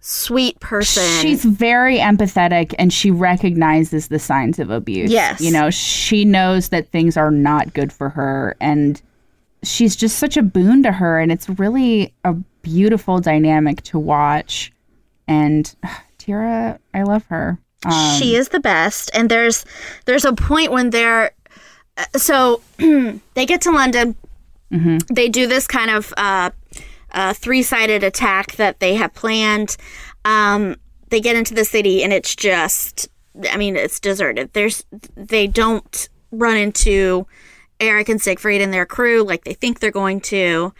sweet person. She's very empathetic and she recognizes the signs of abuse. Yes. You know, she knows that things are not good for her and she's just such a boon to her and it's really a beautiful dynamic to watch. And Thyra, I love her. Um, she is the best, and there's there's a point when they're uh, so they get to London. Mm-hmm. They do this kind of uh, uh, three sided attack that they have planned. Um, they get into the city, and it's just I mean it's deserted. There's they don't run into Erik and Siegfried and their crew like they think they're going to.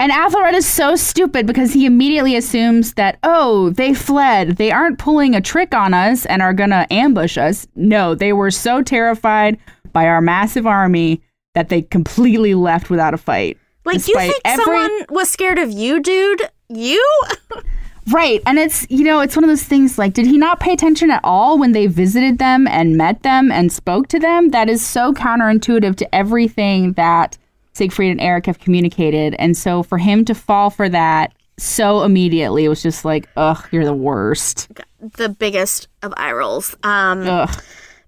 And Athelred is so stupid because he immediately assumes that, oh, they fled. They aren't pulling a trick on us and are going to ambush us. No, they were so terrified by our massive army that they completely left without a fight. Like, you think every- someone was scared of you, dude? You? Right. And it's, you know, it's one of those things like, did he not pay attention at all when they visited them and met them and spoke to them? That is so counterintuitive to everything that Siegfried and Erik have communicated. And so for him to fall for that so immediately, it was just like, ugh, you're the worst. the biggest of eye rolls. Um, Ugh.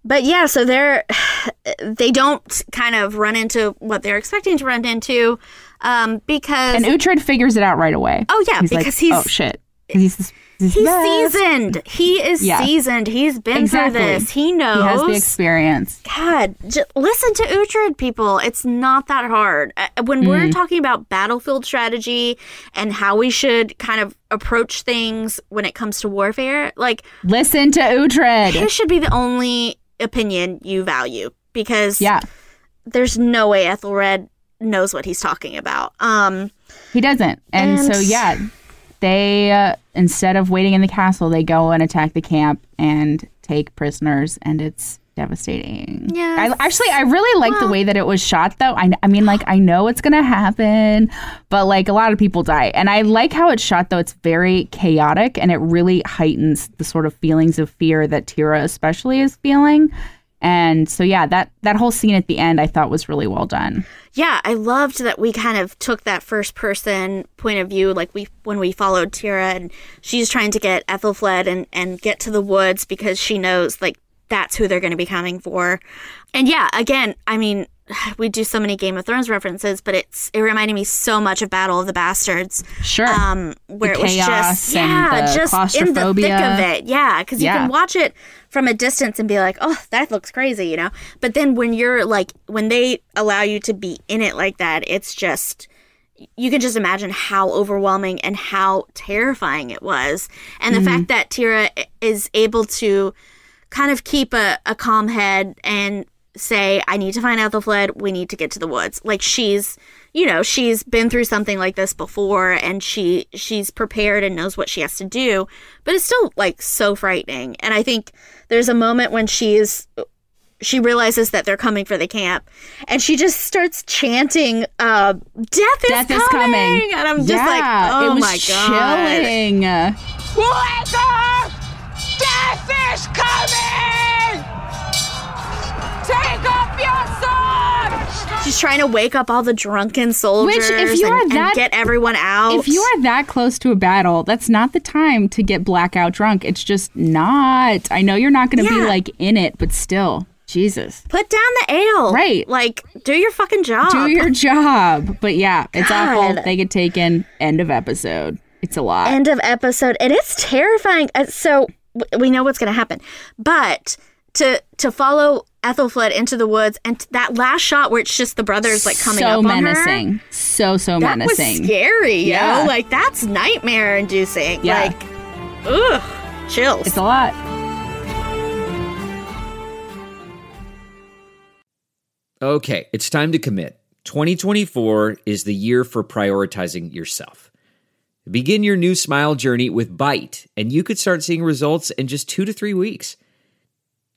but yeah, so they're they don't kind of run into what they're expecting to run into um, because And Uhtred figures it out right away. Oh, yeah, he's because like, he's- oh shit, he's he's, he's seasoned. He is Yeah. seasoned. He's been Exactly. through this. He knows. He has the experience. God, j- listen to Uhtred, people. It's not that hard. Uh, When we're Mm. talking about battlefield strategy and how we should kind of approach things when it comes to warfare, like Listen to Uhtred. his should be the only opinion you value because Yeah, there's no way Ethelred knows what he's talking about. Um, he doesn't. And, And- so yeah, they uh, instead of waiting in the castle, they go and attack the camp and take prisoners, and it's devastating. Yes. I, actually, I really like the way that it was shot, though. I, I mean, like, I know it's gonna happen, but like a lot of people die, and I like how it's shot, though. It's very chaotic, and it really heightens the sort of feelings of fear that Thyra, especially, is feeling. And so, yeah, that that whole scene at the end, I thought was really well done. yeah, I loved that we kind of took that first person point of view, like we when we followed Thyra and she's trying to get Ethelfled and and get to the woods because she knows like that's who they're going to be coming for. And yeah, again, I mean, we do so many Game of Thrones references, but it's it reminded me so much of Battle of the Bastards. Sure. Um, where The it was just yeah, just in the thick of it. Yeah, because you Yeah. can watch it from a distance and be like, oh, that looks crazy, you know. But then when you're like, when they allow you to be in it like that, it's just you can just imagine how overwhelming and how terrifying it was. And the fact that Thyra is able to kind of keep a, a calm head and say, I need to find Athelflaed. We need to get to the woods. Like she's, you know, she's been through something like this before and she she's prepared and knows what she has to do. But it's still like so frightening. And I think there's a moment when she's she realizes that they're coming for the camp and she just starts chanting uh death is, Death is coming. coming. and i'm just Yeah, like oh it was my god chilling. Wake up! Death is coming! She's trying to wake up all the drunken soldiers Which, if you and, are and that- get everyone out If you are that close to a battle, that's not the time to get blackout drunk. It's just not. I know you're not going to be like in it, but still, Jesus. put down the ale Right. like do your fucking job Do your job. But yeah, it's awful. God. They get taken. End of episode. It's a lot. end of episode and it's terrifying Uh, so we know what's going to happen but to to follow ethelfled into the woods and t- that last shot where it's just the brothers like coming so up on her menacing. So so that menacing. was scary Yeah. yo like that's nightmare inducing Yeah. like ugh chills. It's a lot. Okay, it's time to commit. 2024 is the year for prioritizing yourself. Begin your new smile journey with Byte, and you could start seeing results in just two to three weeks.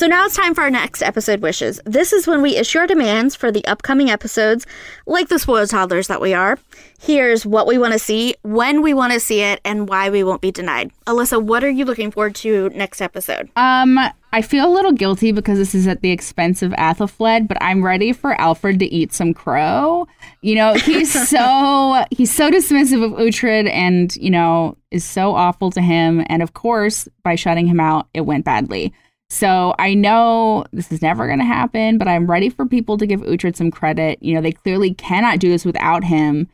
So now it's time for our next episode wishes. This is when we issue our demands for the upcoming episodes, like the spoiled toddlers that we are. Here's what we want to see, when we want to see it, and why we won't be denied. Alyssa, what are you looking forward to next episode? Um, I feel a little guilty because this is at the expense of Athelflaed, but I'm ready for Alfred to eat some crow. You know, he's so he's so dismissive of Uhtred and, you know, is so awful to him. And of course, by shutting him out, it went badly. So I know this is never going to happen, but I'm ready for people to give Uhtred some credit. You know, they clearly cannot do this without him.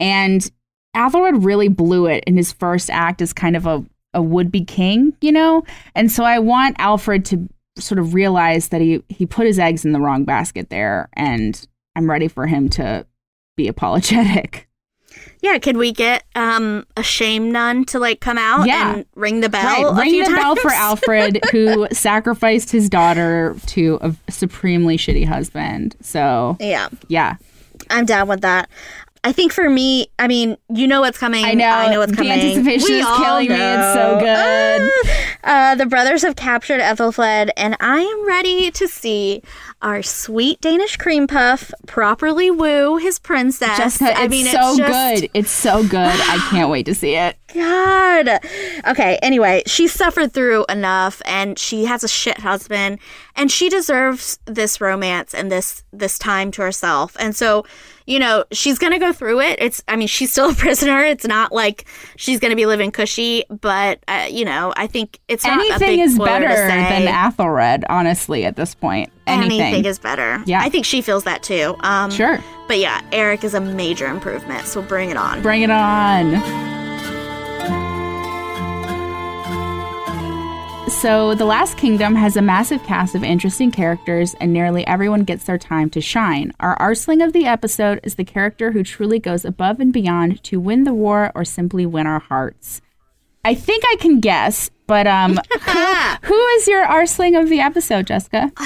And Athelred really blew it in his first act as kind of a, a would be king, you know? And so I want Alfred to sort of realize that he, he put his eggs in the wrong basket there. And I'm ready for him to be apologetic. Yeah, could we get um, a shame nun to like come out Yeah. and ring the bell? Right, ring the bell for? Alfred, who sacrificed his daughter to a supremely shitty husband. So Yeah. yeah, I'm down with that. I think for me, I mean, you know what's coming. I know. I know what's The coming. anticipation We is killing me. It's so good. Ah, uh, the brothers have captured Ethelfled, and I am ready to see our sweet Danish cream puff properly woo his princess. Jessica, it's I mean, so it's just, good. It's so good. I can't wait to see it. God. Okay, anyway, she suffered through enough and she has a shit husband and she deserves this romance and this this time to herself. And so, you know, she's going to go through it. It's I mean, she's still a prisoner. It's not like she's going to be living cushy, but uh, you know, I think it's Anything is better than Athelred, honestly, at this point. Anything. Anything is better. Yeah. I think she feels that too. Um, Sure. But yeah, Erik is a major improvement. So bring it on. Bring it on. So, The Last Kingdom has a massive cast of interesting characters, and nearly everyone gets their time to shine. Our Arsling of the episode is the character who truly goes above and beyond to win the war or simply win our hearts. I think I can guess, but um, who, who is your Arsling of the episode, Jessica?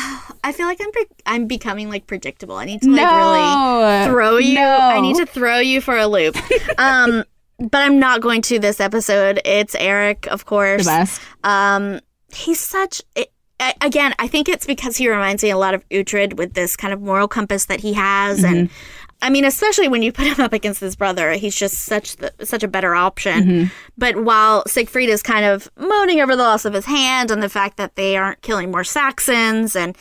I feel like I'm pre- I'm becoming like predictable. I need to like No. really throw you. No. I need to throw you for a loop. um, but I'm not going to this episode. It's Erik, of course. The best. Um, he's such. It, again, I think it's because he reminds me a lot of Uhtred with this kind of moral compass that he has, and mm-hmm. I mean, especially when you put him up against his brother, he's just such the, such a better option. Mm-hmm. But while Siegfried is kind of moaning over the loss of his hand and the fact that they aren't killing more Saxons and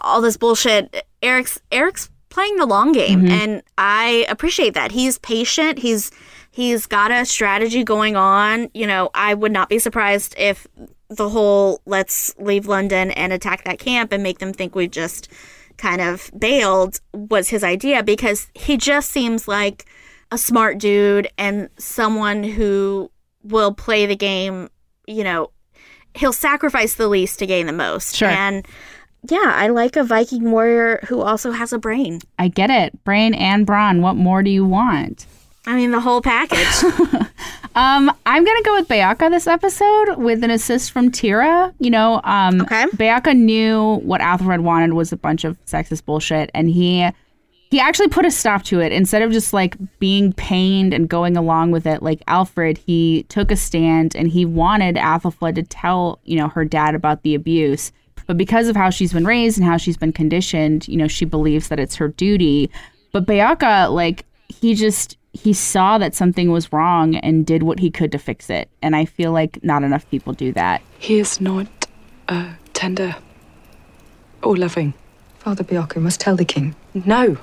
all this bullshit, Erik's Erik's playing the long game, mm-hmm. and I appreciate that. He's patient. He's he's got a strategy going on. You know, I would not be surprised if the whole let's leave London and attack that camp and make them think we just kind of bailed was his idea because he just seems like a smart dude and someone who will play the game, you know, he'll sacrifice the least to gain the most. Sure. And yeah, I like a Viking warrior who also has a brain. I get it. Brain and brawn. What more do you want? I mean, the whole package. Um, I'm gonna go with Beocca this episode with an assist from Thyra. You know, um, Okay. Beocca knew what Athelred wanted was a bunch of sexist bullshit, and he he actually put a stop to it instead of just like being pained and going along with it like alfred he took a stand and he wanted athelflaed to tell you know her dad about the abuse but because of how she's been raised and how she's been conditioned you know she believes that it's her duty but Beocca, like he just he saw that something was wrong and did what he could to fix it and i feel like not enough people do that He is not uh, tender or loving. Father Beocca must tell the king. No,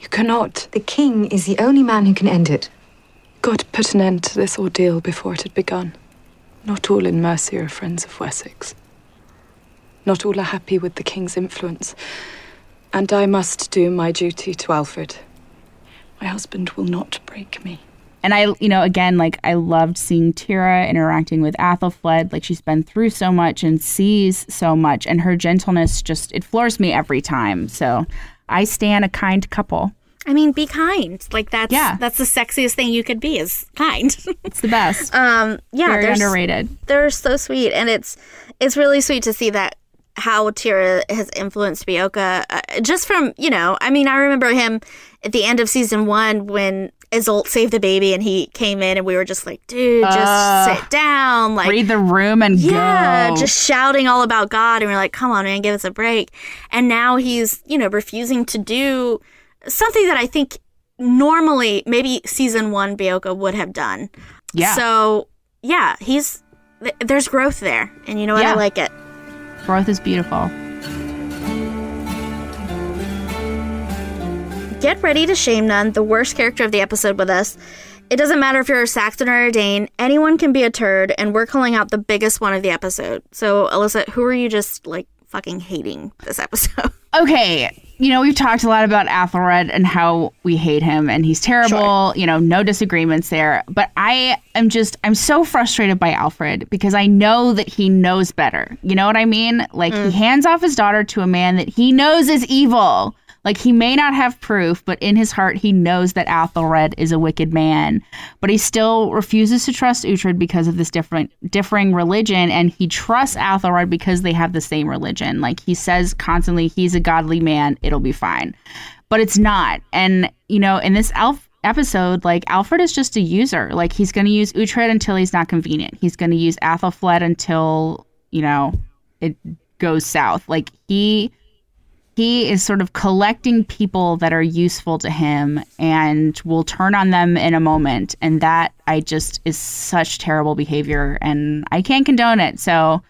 you cannot. The king is the only man who can end it. God put an end to this ordeal before it had begun. Not all in Mercia are friends of Wessex. Not all are happy with the king's influence. And I must do my duty to Alfred. My husband will not break me. and i you know again like i loved seeing thyra interacting with athelflaed like she's been through so much and sees so much and her gentleness just it floors me every time so i stand a kind couple I mean, be kind. Like that's Yeah. that's the sexiest thing you could be is kind. it's the best um, yeah, Very they're s- underrated. They're so sweet, and it's it's really sweet to see that how Thyra has influenced Beocca. Uh, just from you know, I mean, I remember him at the end of season one when Iseult saved the baby, and he came in, and we were just like, dude, just Uh, sit down, like read the room and yeah, go just shouting all about God, and we're like, come on, man, give us a break. And now he's, you know, refusing to do something that I think normally maybe season one Beocca would have done. Yeah. So yeah, he's th- there's growth there, and you know what? Yeah. I like it. growth is beautiful Get ready to shame nun, the worst character of the episode with us. It doesn't matter if you're a Saxon or a Dane, anyone can be a turd, and we're calling out the biggest one of the episode. So, Alyssa, who are you just like fucking hating this episode? okay you know we've talked a lot about athelred and how we hate him and he's terrible you know no disagreements there. But i am just i'm so frustrated by alfred because i know that he knows better. You know what i mean? Like he mm. hands off his daughter to a man that he knows is evil like he may not have proof but in his heart he knows that athelred is a wicked man. But he still refuses to trust uhtred because of this different differing religion and he trusts athelred because they have the same religion. Like he says constantly he's a godly man it'll be fine. But it's not. And you know in this Alf- episode like alfred is just a user. Like he's going to use uhtred until he's not convenient. He's going to use athelflaed until you know it goes south. Like he he is sort of collecting people that are useful to him and will turn on them in a moment and that i just is such terrible behavior and i can't condone it so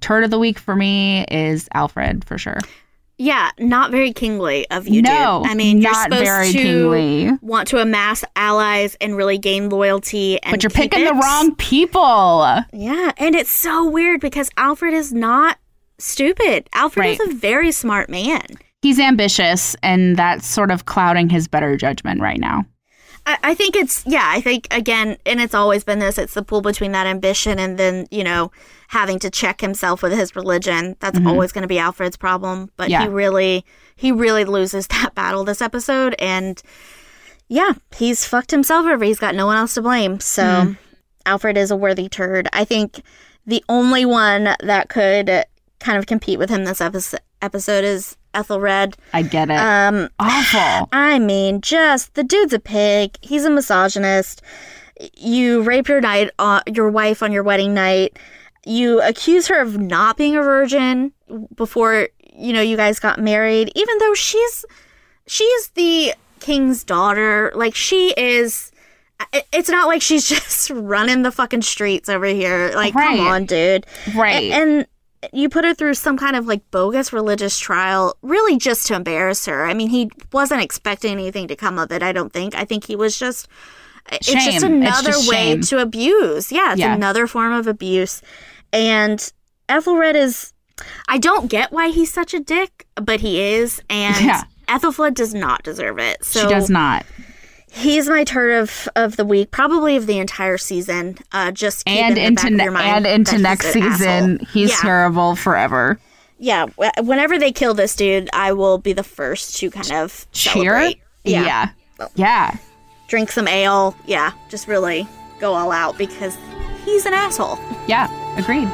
turd of the week for me is alfred for sure Yeah, not very kingly of you, No, dude. I mean, you're not supposed very to kingly. want to amass allies and really gain loyalty. And but you're picking the wrong people Yeah, and it's so weird because Alfred is not stupid. Alfred Right. is a very smart man. he's ambitious and that's sort of clouding his better judgment right now I, I think it's yeah. I think again, and it's always been this. It's the pull between that ambition and then you know having to check himself with his religion. That's Mhm. always going to be Alfred's problem. But Yeah. he really, he really loses that battle this episode, and yeah, he's fucked himself over. He's got no one else to blame. So Mhm. Alfred is a worthy turd. I think the only one that could kind of compete with him this episode episode is Ethelred. i get it Um, awful I mean, just the dude's a pig. He's a misogynist. You rape your night, uh, your wife on your wedding night. You accuse her of not being a virgin before you know you guys got married, even though she's she's the king's daughter. Like she is. It's not like she's just running the fucking streets over here. Like, Right. come on, dude. Right. A- and you put her through some kind of like bogus religious trial, really just to embarrass her. I mean, he wasn't expecting anything to come of it. I don't think. I think he was just. It's Shame. just It's another just way shame. to abuse. Yeah, it's Yeah. another form of abuse. And Ethelred is. I don't get why he's such a dick, but he is, and Yeah. Ethelflaed does not deserve it. So she does not He's my turd of, of the week, probably of the entire season. Uh, just keep and in into mind and into next season asshole. he's Yeah. terrible forever Yeah, whenever they kill this dude, I will be the first to kind of cheer celebrate. yeah yeah Drink some ale. Yeah, just really go all out because he's an asshole. yeah agreed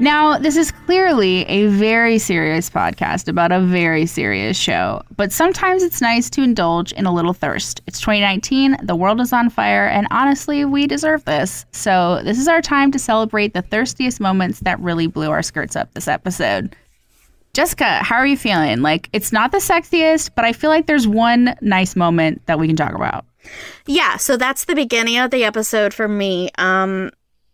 Now, this is clearly a very serious podcast about a very serious show, but sometimes it's nice to indulge in a little thirst. It's 2019, the world is on fire, and honestly, we deserve this. So, this is our time to celebrate the thirstiest moments that really blew our skirts up this episode. Jessica, how are you feeling? Like, it's not the sexiest, but I feel like there's one nice moment that we can talk about. Yeah, so that's the beginning of the episode for me. Um,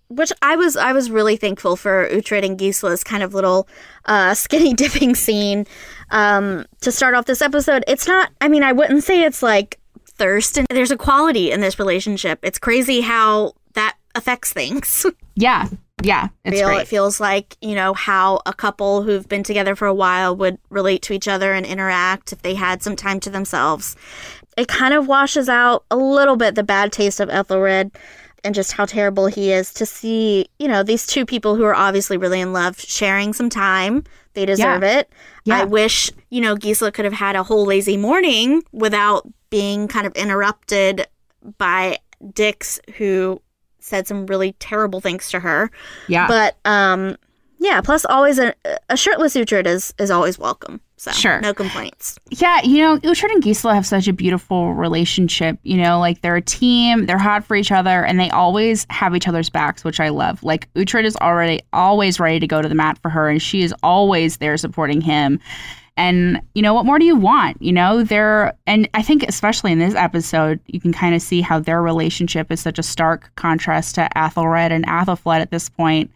which I was I was really thankful for Uhtred and Gisela's kind of little uh, skinny dipping scene um, to start off this episode. It's not. I mean, I wouldn't say it's like thirst, and there's a quality in this relationship. It's crazy how that affects things. Yeah, yeah, it's great. it feels like you know how a couple who've been together for a while would relate to each other and interact if they had some time to themselves. It kind of washes out a little bit the bad taste of Ethelred and just how terrible he is to see, you know, these two people who are obviously really in love sharing some time. They deserve Yeah. it. I wish, you know, Gisela could have had a whole lazy morning without being kind of interrupted by Dix, who said some really terrible things to her. Yeah. But um yeah, plus always a, a shirtless Uhtred is is always welcome. So Sure. no complaints. Yeah, you know, Uhtred and Gisela have such a beautiful relationship. You know, like they're a team, they're hot for each other, and they always have each other's backs, which I love. Like Uhtred is already always ready to go to the mat for her, and she is always there supporting him. And you know, what more do you want? You know, they're and I think especially in this episode, you can kind of see how their relationship is such a stark contrast to Athelred and Athelflaed at this point.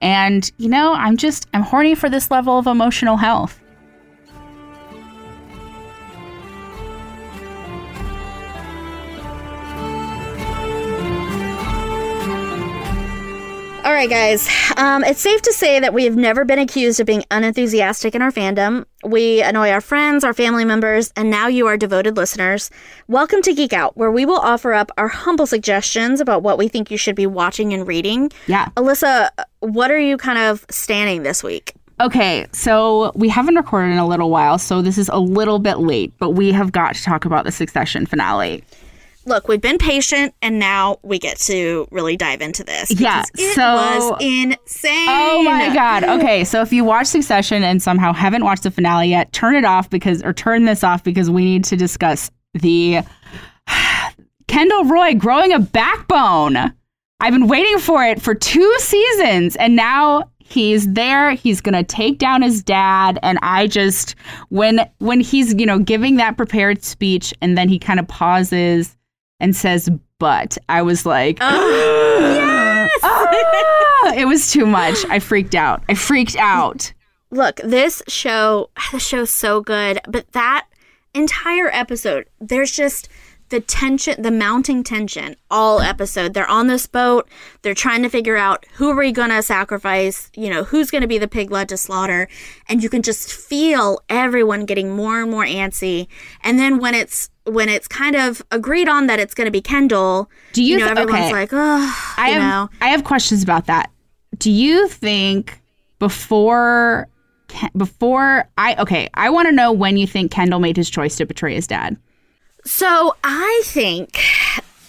And you know, I'm just I'm horny for this level of emotional health. All right, guys. Um, it's safe to say that we have never been accused of being unenthusiastic in our fandom. We annoy our friends, our family members, and now you, are devoted listeners. Welcome to Geek Out, where we will offer up our humble suggestions about what we think you should be watching and reading. Yeah. Alyssa, what are you kind of standing this week? Okay, so we haven't recorded in a little while, so this is a little bit late, but we have got to talk about the Succession finale. Look, we've been patient, and now we get to really dive into this. Yeah, it so- was insane. Oh my god. Okay, so if you watch Succession and somehow haven't watched the finale yet, turn it off because or turn this off because we need to discuss the Kendall Roy growing a backbone. I've been waiting for it for 2 seasons and now he's there he's going to take down his dad and I just when when he's, you know, giving that prepared speech and then he kind of pauses and says but I was like Ah, it was too much. I freaked out. I freaked out. Look, this show, the show's so good, but that entire episode, there's just the tension, the mounting tension all episode. They're on this boat. They're trying to figure out who are we going to sacrifice, you know, who's going to be the pig led to slaughter. And you can just feel everyone getting more and more antsy. And then when it's, when it's kind of agreed on that it's going to be Kendall, Do you, know, th- everyone's okay. like, oh, I you have know. I have questions about that. Do you think before before I okay, I want to know when you think Kendall made his choice to betray his dad. So I think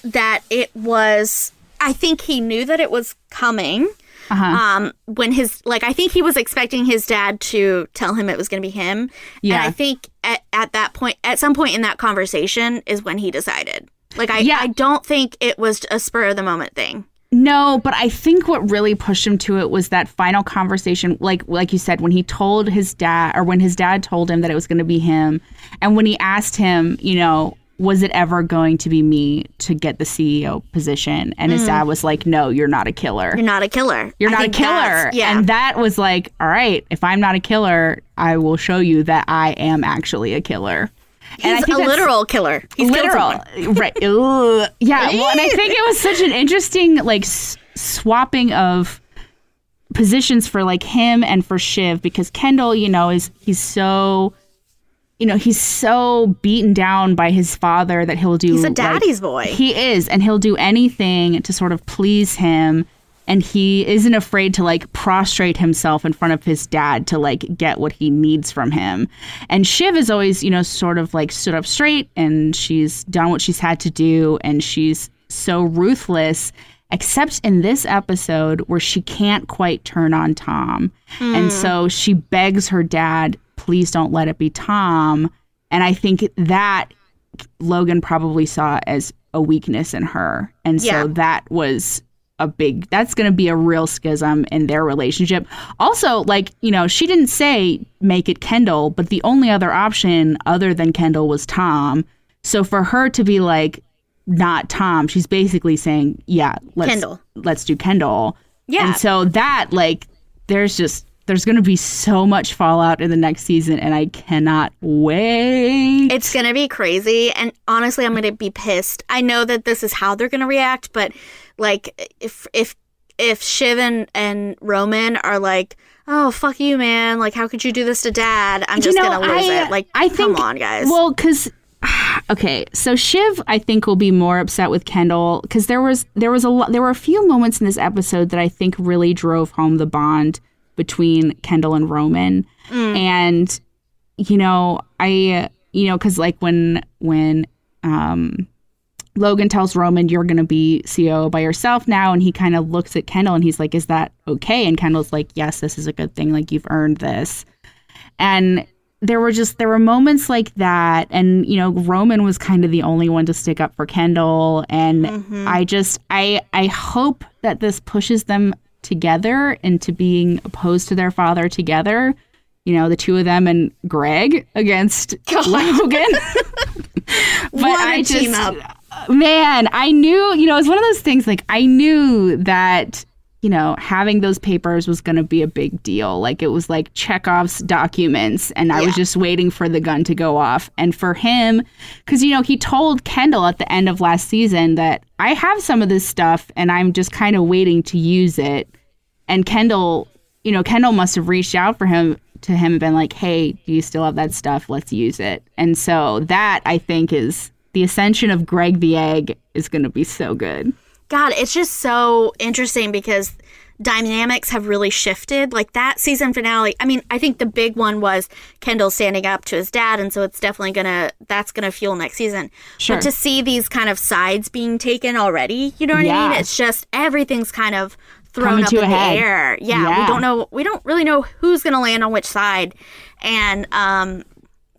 that it was. I think he knew that it was coming. Uh-huh. Um, when his like, I think he was expecting his dad to tell him it was going to be him. Yeah. And I think at, at that point, at some point in that conversation, is when he decided. Like, I, Yeah. I don't think it was a spur of the moment thing. No, but I think what really pushed him to it was that final conversation, like like you said, when he told his dad, or when his dad told him that it was going to be him, and when he asked him, you know, was it ever going to be me to get the CEO position? And his Mm. dad was like, "No, you're not a killer. You're not a killer. You're I not a killer." Yeah. And that was like, "All right, if I'm not a killer, I will show you that I am actually a killer." He's a literal killer. He's literal, right? Yeah. Well, and I think it was such an interesting like s- swapping of positions for like him and for Shiv because Kendall, you know, is he's so. You know, he's so beaten down by his father that he'll do. He's a like- daddy's boy. He is, and he'll do anything to sort of please him. And he isn't afraid to like prostrate himself in front of his dad to like get what he needs from him. And Shiv is always, you know, sort of like stood up straight and she's done what she's had to do and she's so ruthless. except in this episode where she can't quite turn on Tom. And Hmm. so she begs her dad, please don't let it be Tom. And I think that Logan probably saw as a weakness in her. And so Yeah. that was a big that's going to be a real schism in their relationship. Also, like, you know, she didn't say make it Kendall, but the only other option other than Kendall was Tom. So for her to be like not Tom, she's basically saying, yeah, let's Kendall. let's do Kendall. Yeah. And so that like there's just there's going to be so much fallout in the next season and I cannot wait. It's gonna be crazy, and honestly, I'm gonna be pissed. I know that this is how they're gonna react, but like, if if if Shiv and, and Roman are like, "Oh fuck you, man! Like, how could you do this to Dad?" I'm You just know, gonna lose I- it. Like, I come think- on, guys. Well, because okay, so Shiv, I think will be more upset with Kendall because there was there was a lot there were a few moments in this episode that I think really drove home the bond between Kendall and Roman, Mm. and you know I you know because like when when um Logan tells Roman, You're going to be CEO by yourself now. And he kind of looks at Kendall and he's like, Is that okay? And Kendall's like, Yes, this is a good thing. Like, you've earned this. And there were just, there were moments like that. And, you know, Roman was kind of the only one to stick up for Kendall. And Mhm. I just, I, I hope that this pushes them together into being opposed to their father together. You know, the two of them and Greg against Logan. but What a I just, team up. man, I knew, you know, it's one of those things like I knew that, you know, having those papers was going to be a big deal. Like it was like Chekhov's documents, and I was just waiting for the gun to go off. And for him, because, you know, he told Kendall at the end of last season that I have some of this stuff and I'm just kind of waiting to use it. And Kendall, you know, Kendall must have reached out for him to him and been like, "Hey, do you still have that stuff? Let's use it." And so that I think is the ascension of Greg the Egg is going to be so good. God, it's just so interesting because dynamics have really shifted. Like that season finale, I mean, I think the big one was Kendall standing up to his dad, and so it's definitely gonna that's gonna fuel next season. Sure. But to see these kind of sides being taken already, you know what I mean? It's just everything's kind of thrown Coming up in the head. air. Yeah, Yeah. we don't know we don't really know who's gonna land on which side. And um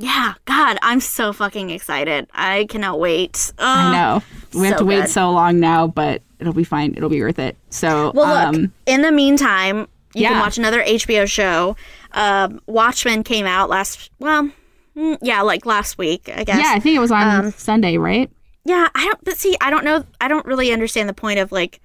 yeah, God, I'm so fucking excited. I cannot wait. I know we have so to wait so long now, but it'll be fine. It'll be worth it. So, Well, look. um, in the meantime, you can watch another HBO show. Um, Watchmen came out last. Well, mm, yeah, like last week, I guess. yeah, I think it was on Um, Sunday, right? yeah, I don't. But see, I don't know. I don't really understand the point of like,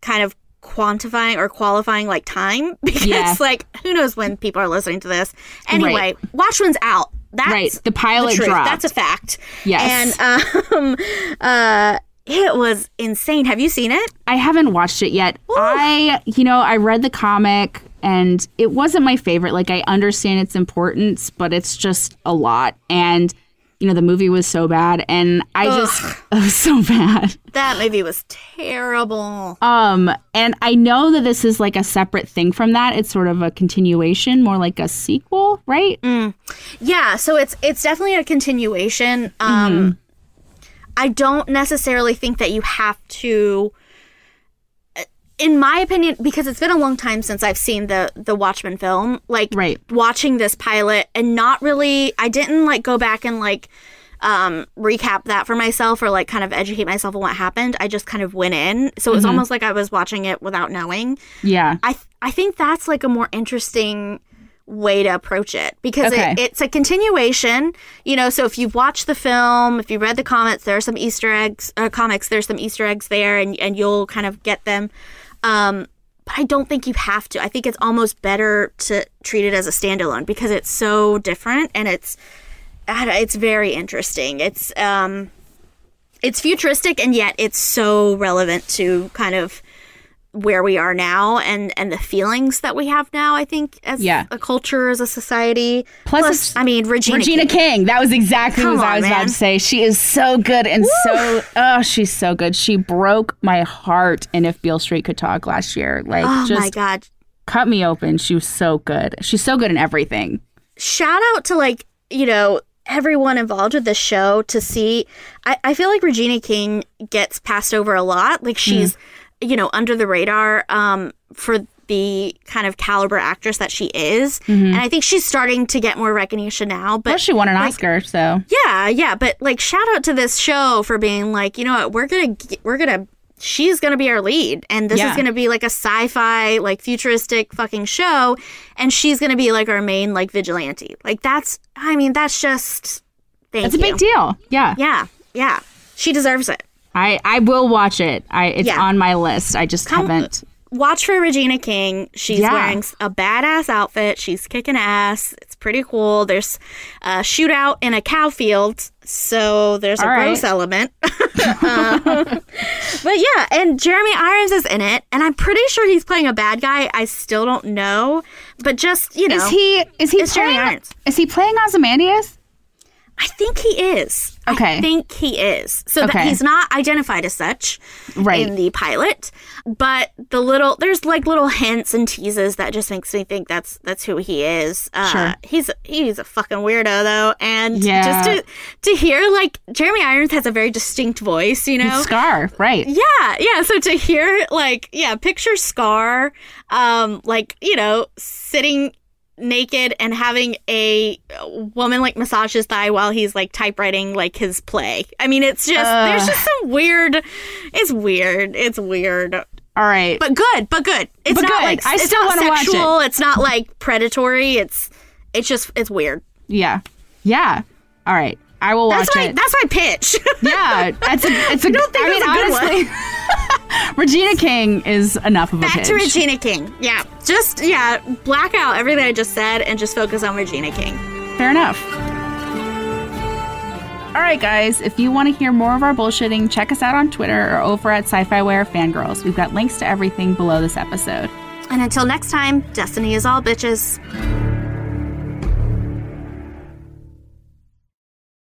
kind of quantifying or qualifying like time because Yeah. like who knows when people are listening to this. Anyway, Right. Watchmen's out. That's Right. The pilot truth. dropped. That's a fact. Yes. And um, uh, it was insane. Have you seen it? I haven't watched it yet. I, you know, I read the comic and it wasn't my favorite. Like, I understand its importance, but it's just a lot. And, you know, the movie was so bad. And I just, it was so bad. That movie was terrible. Um, and I know that this is like a separate thing from that. It's sort of a continuation, more like a sequel, right? Mm. Yeah, so it's it's definitely a continuation. Um Mm-hmm. I don't necessarily think that you have to uh, in my opinion because it's been a long time since I've seen the the Watchmen film, like right. watching this pilot and not really I didn't like go back and like um recap that for myself or like kind of educate myself on what happened. I just kind of went in. So it was Mhm. almost like I was watching it without knowing. Yeah. I th- I think that's like a more interesting way to approach it because Okay. it, it's a continuation. You know, so if you've watched the film, if you read the comics, there are some Easter eggs. Uh, comics, there's some Easter eggs there, and and you'll kind of get them. Um, but I don't think you have to. I think it's almost better to treat it as a standalone because it's so different and it's it's very interesting. It's um it's futuristic and yet it's so relevant to kind of where we are now and and the feelings that we have now i think as Yeah. a culture as a society Plus, plus, i mean regina, Regina King. That was exactly Come what I on, was about to say. She is so good and so oh, she's so good. She broke my heart in If Beale Street Could Talk last year. Like oh just my god cut me open. She was so good. She's so good in everything. shout out to like you know everyone involved with the show to see i, I feel like regina king gets passed over a lot like mm. she's you know, under the radar um, for the kind of caliber actress that she is. Mhm. And I think she's starting to get more recognition now. But Well, she won an like, Oscar, so Yeah, yeah, but like shout out to this show for being like, you know what, we're gonna we're gonna she's gonna be our lead, and this Yeah. is gonna be like a sci-fi like futuristic fucking show, and she's gonna be like our main like vigilante. Like that's, I mean, that's just thank It's a big deal. Yeah. Yeah, yeah, she deserves it. I I will watch it. I it's Yeah. on my list. I just haven't. Watch for Regina King. She's Yeah. wearing a badass outfit. She's kicking ass. It's pretty cool. There's a shootout in a cow field, so there's a All right. gross element. Uh, but yeah, and Jeremy Irons is in it, and I'm pretty sure he's playing a bad guy. I still don't know, but just you know, Is he is he it's Jeremy playing Irons. is he playing Ozymandias? I think he is. Okay. I think he is. So that he's not identified as such Right. in the pilot, but the little there's like little hints and teases that just makes me think that's that's who he is. Uh, Sure. He's he's a fucking weirdo though, and Yeah. just to to hear like Jeremy Irons has a very distinct voice, you know. Scar, right? Yeah, yeah. So to hear like, yeah, picture Scar, um, like you know, sitting naked and having a woman like massage his thigh while he's like typewriting like his play. I mean, it's just there's just some weird. It's weird. It's weird. All right. But good, but good. It's But not good. like I still wanna watch it. It's not like predatory. It's it's just it's weird. Yeah. Yeah. All right. I will watch That's my it. that's my pitch. yeah, it's a it's a. I don't think I mean, that's a good one. honestly, Regina King is enough of a Back pitch. to Regina King. Yeah. Just, yeah, black out everything I just said and just focus on Regina King. Fair enough. All right, guys, if you want to hear more of our bullshitting, check us out on Twitter or over at SYFY Wire Fangrrls. We've got links to everything below this episode. And until next time, Destiny is all bitches.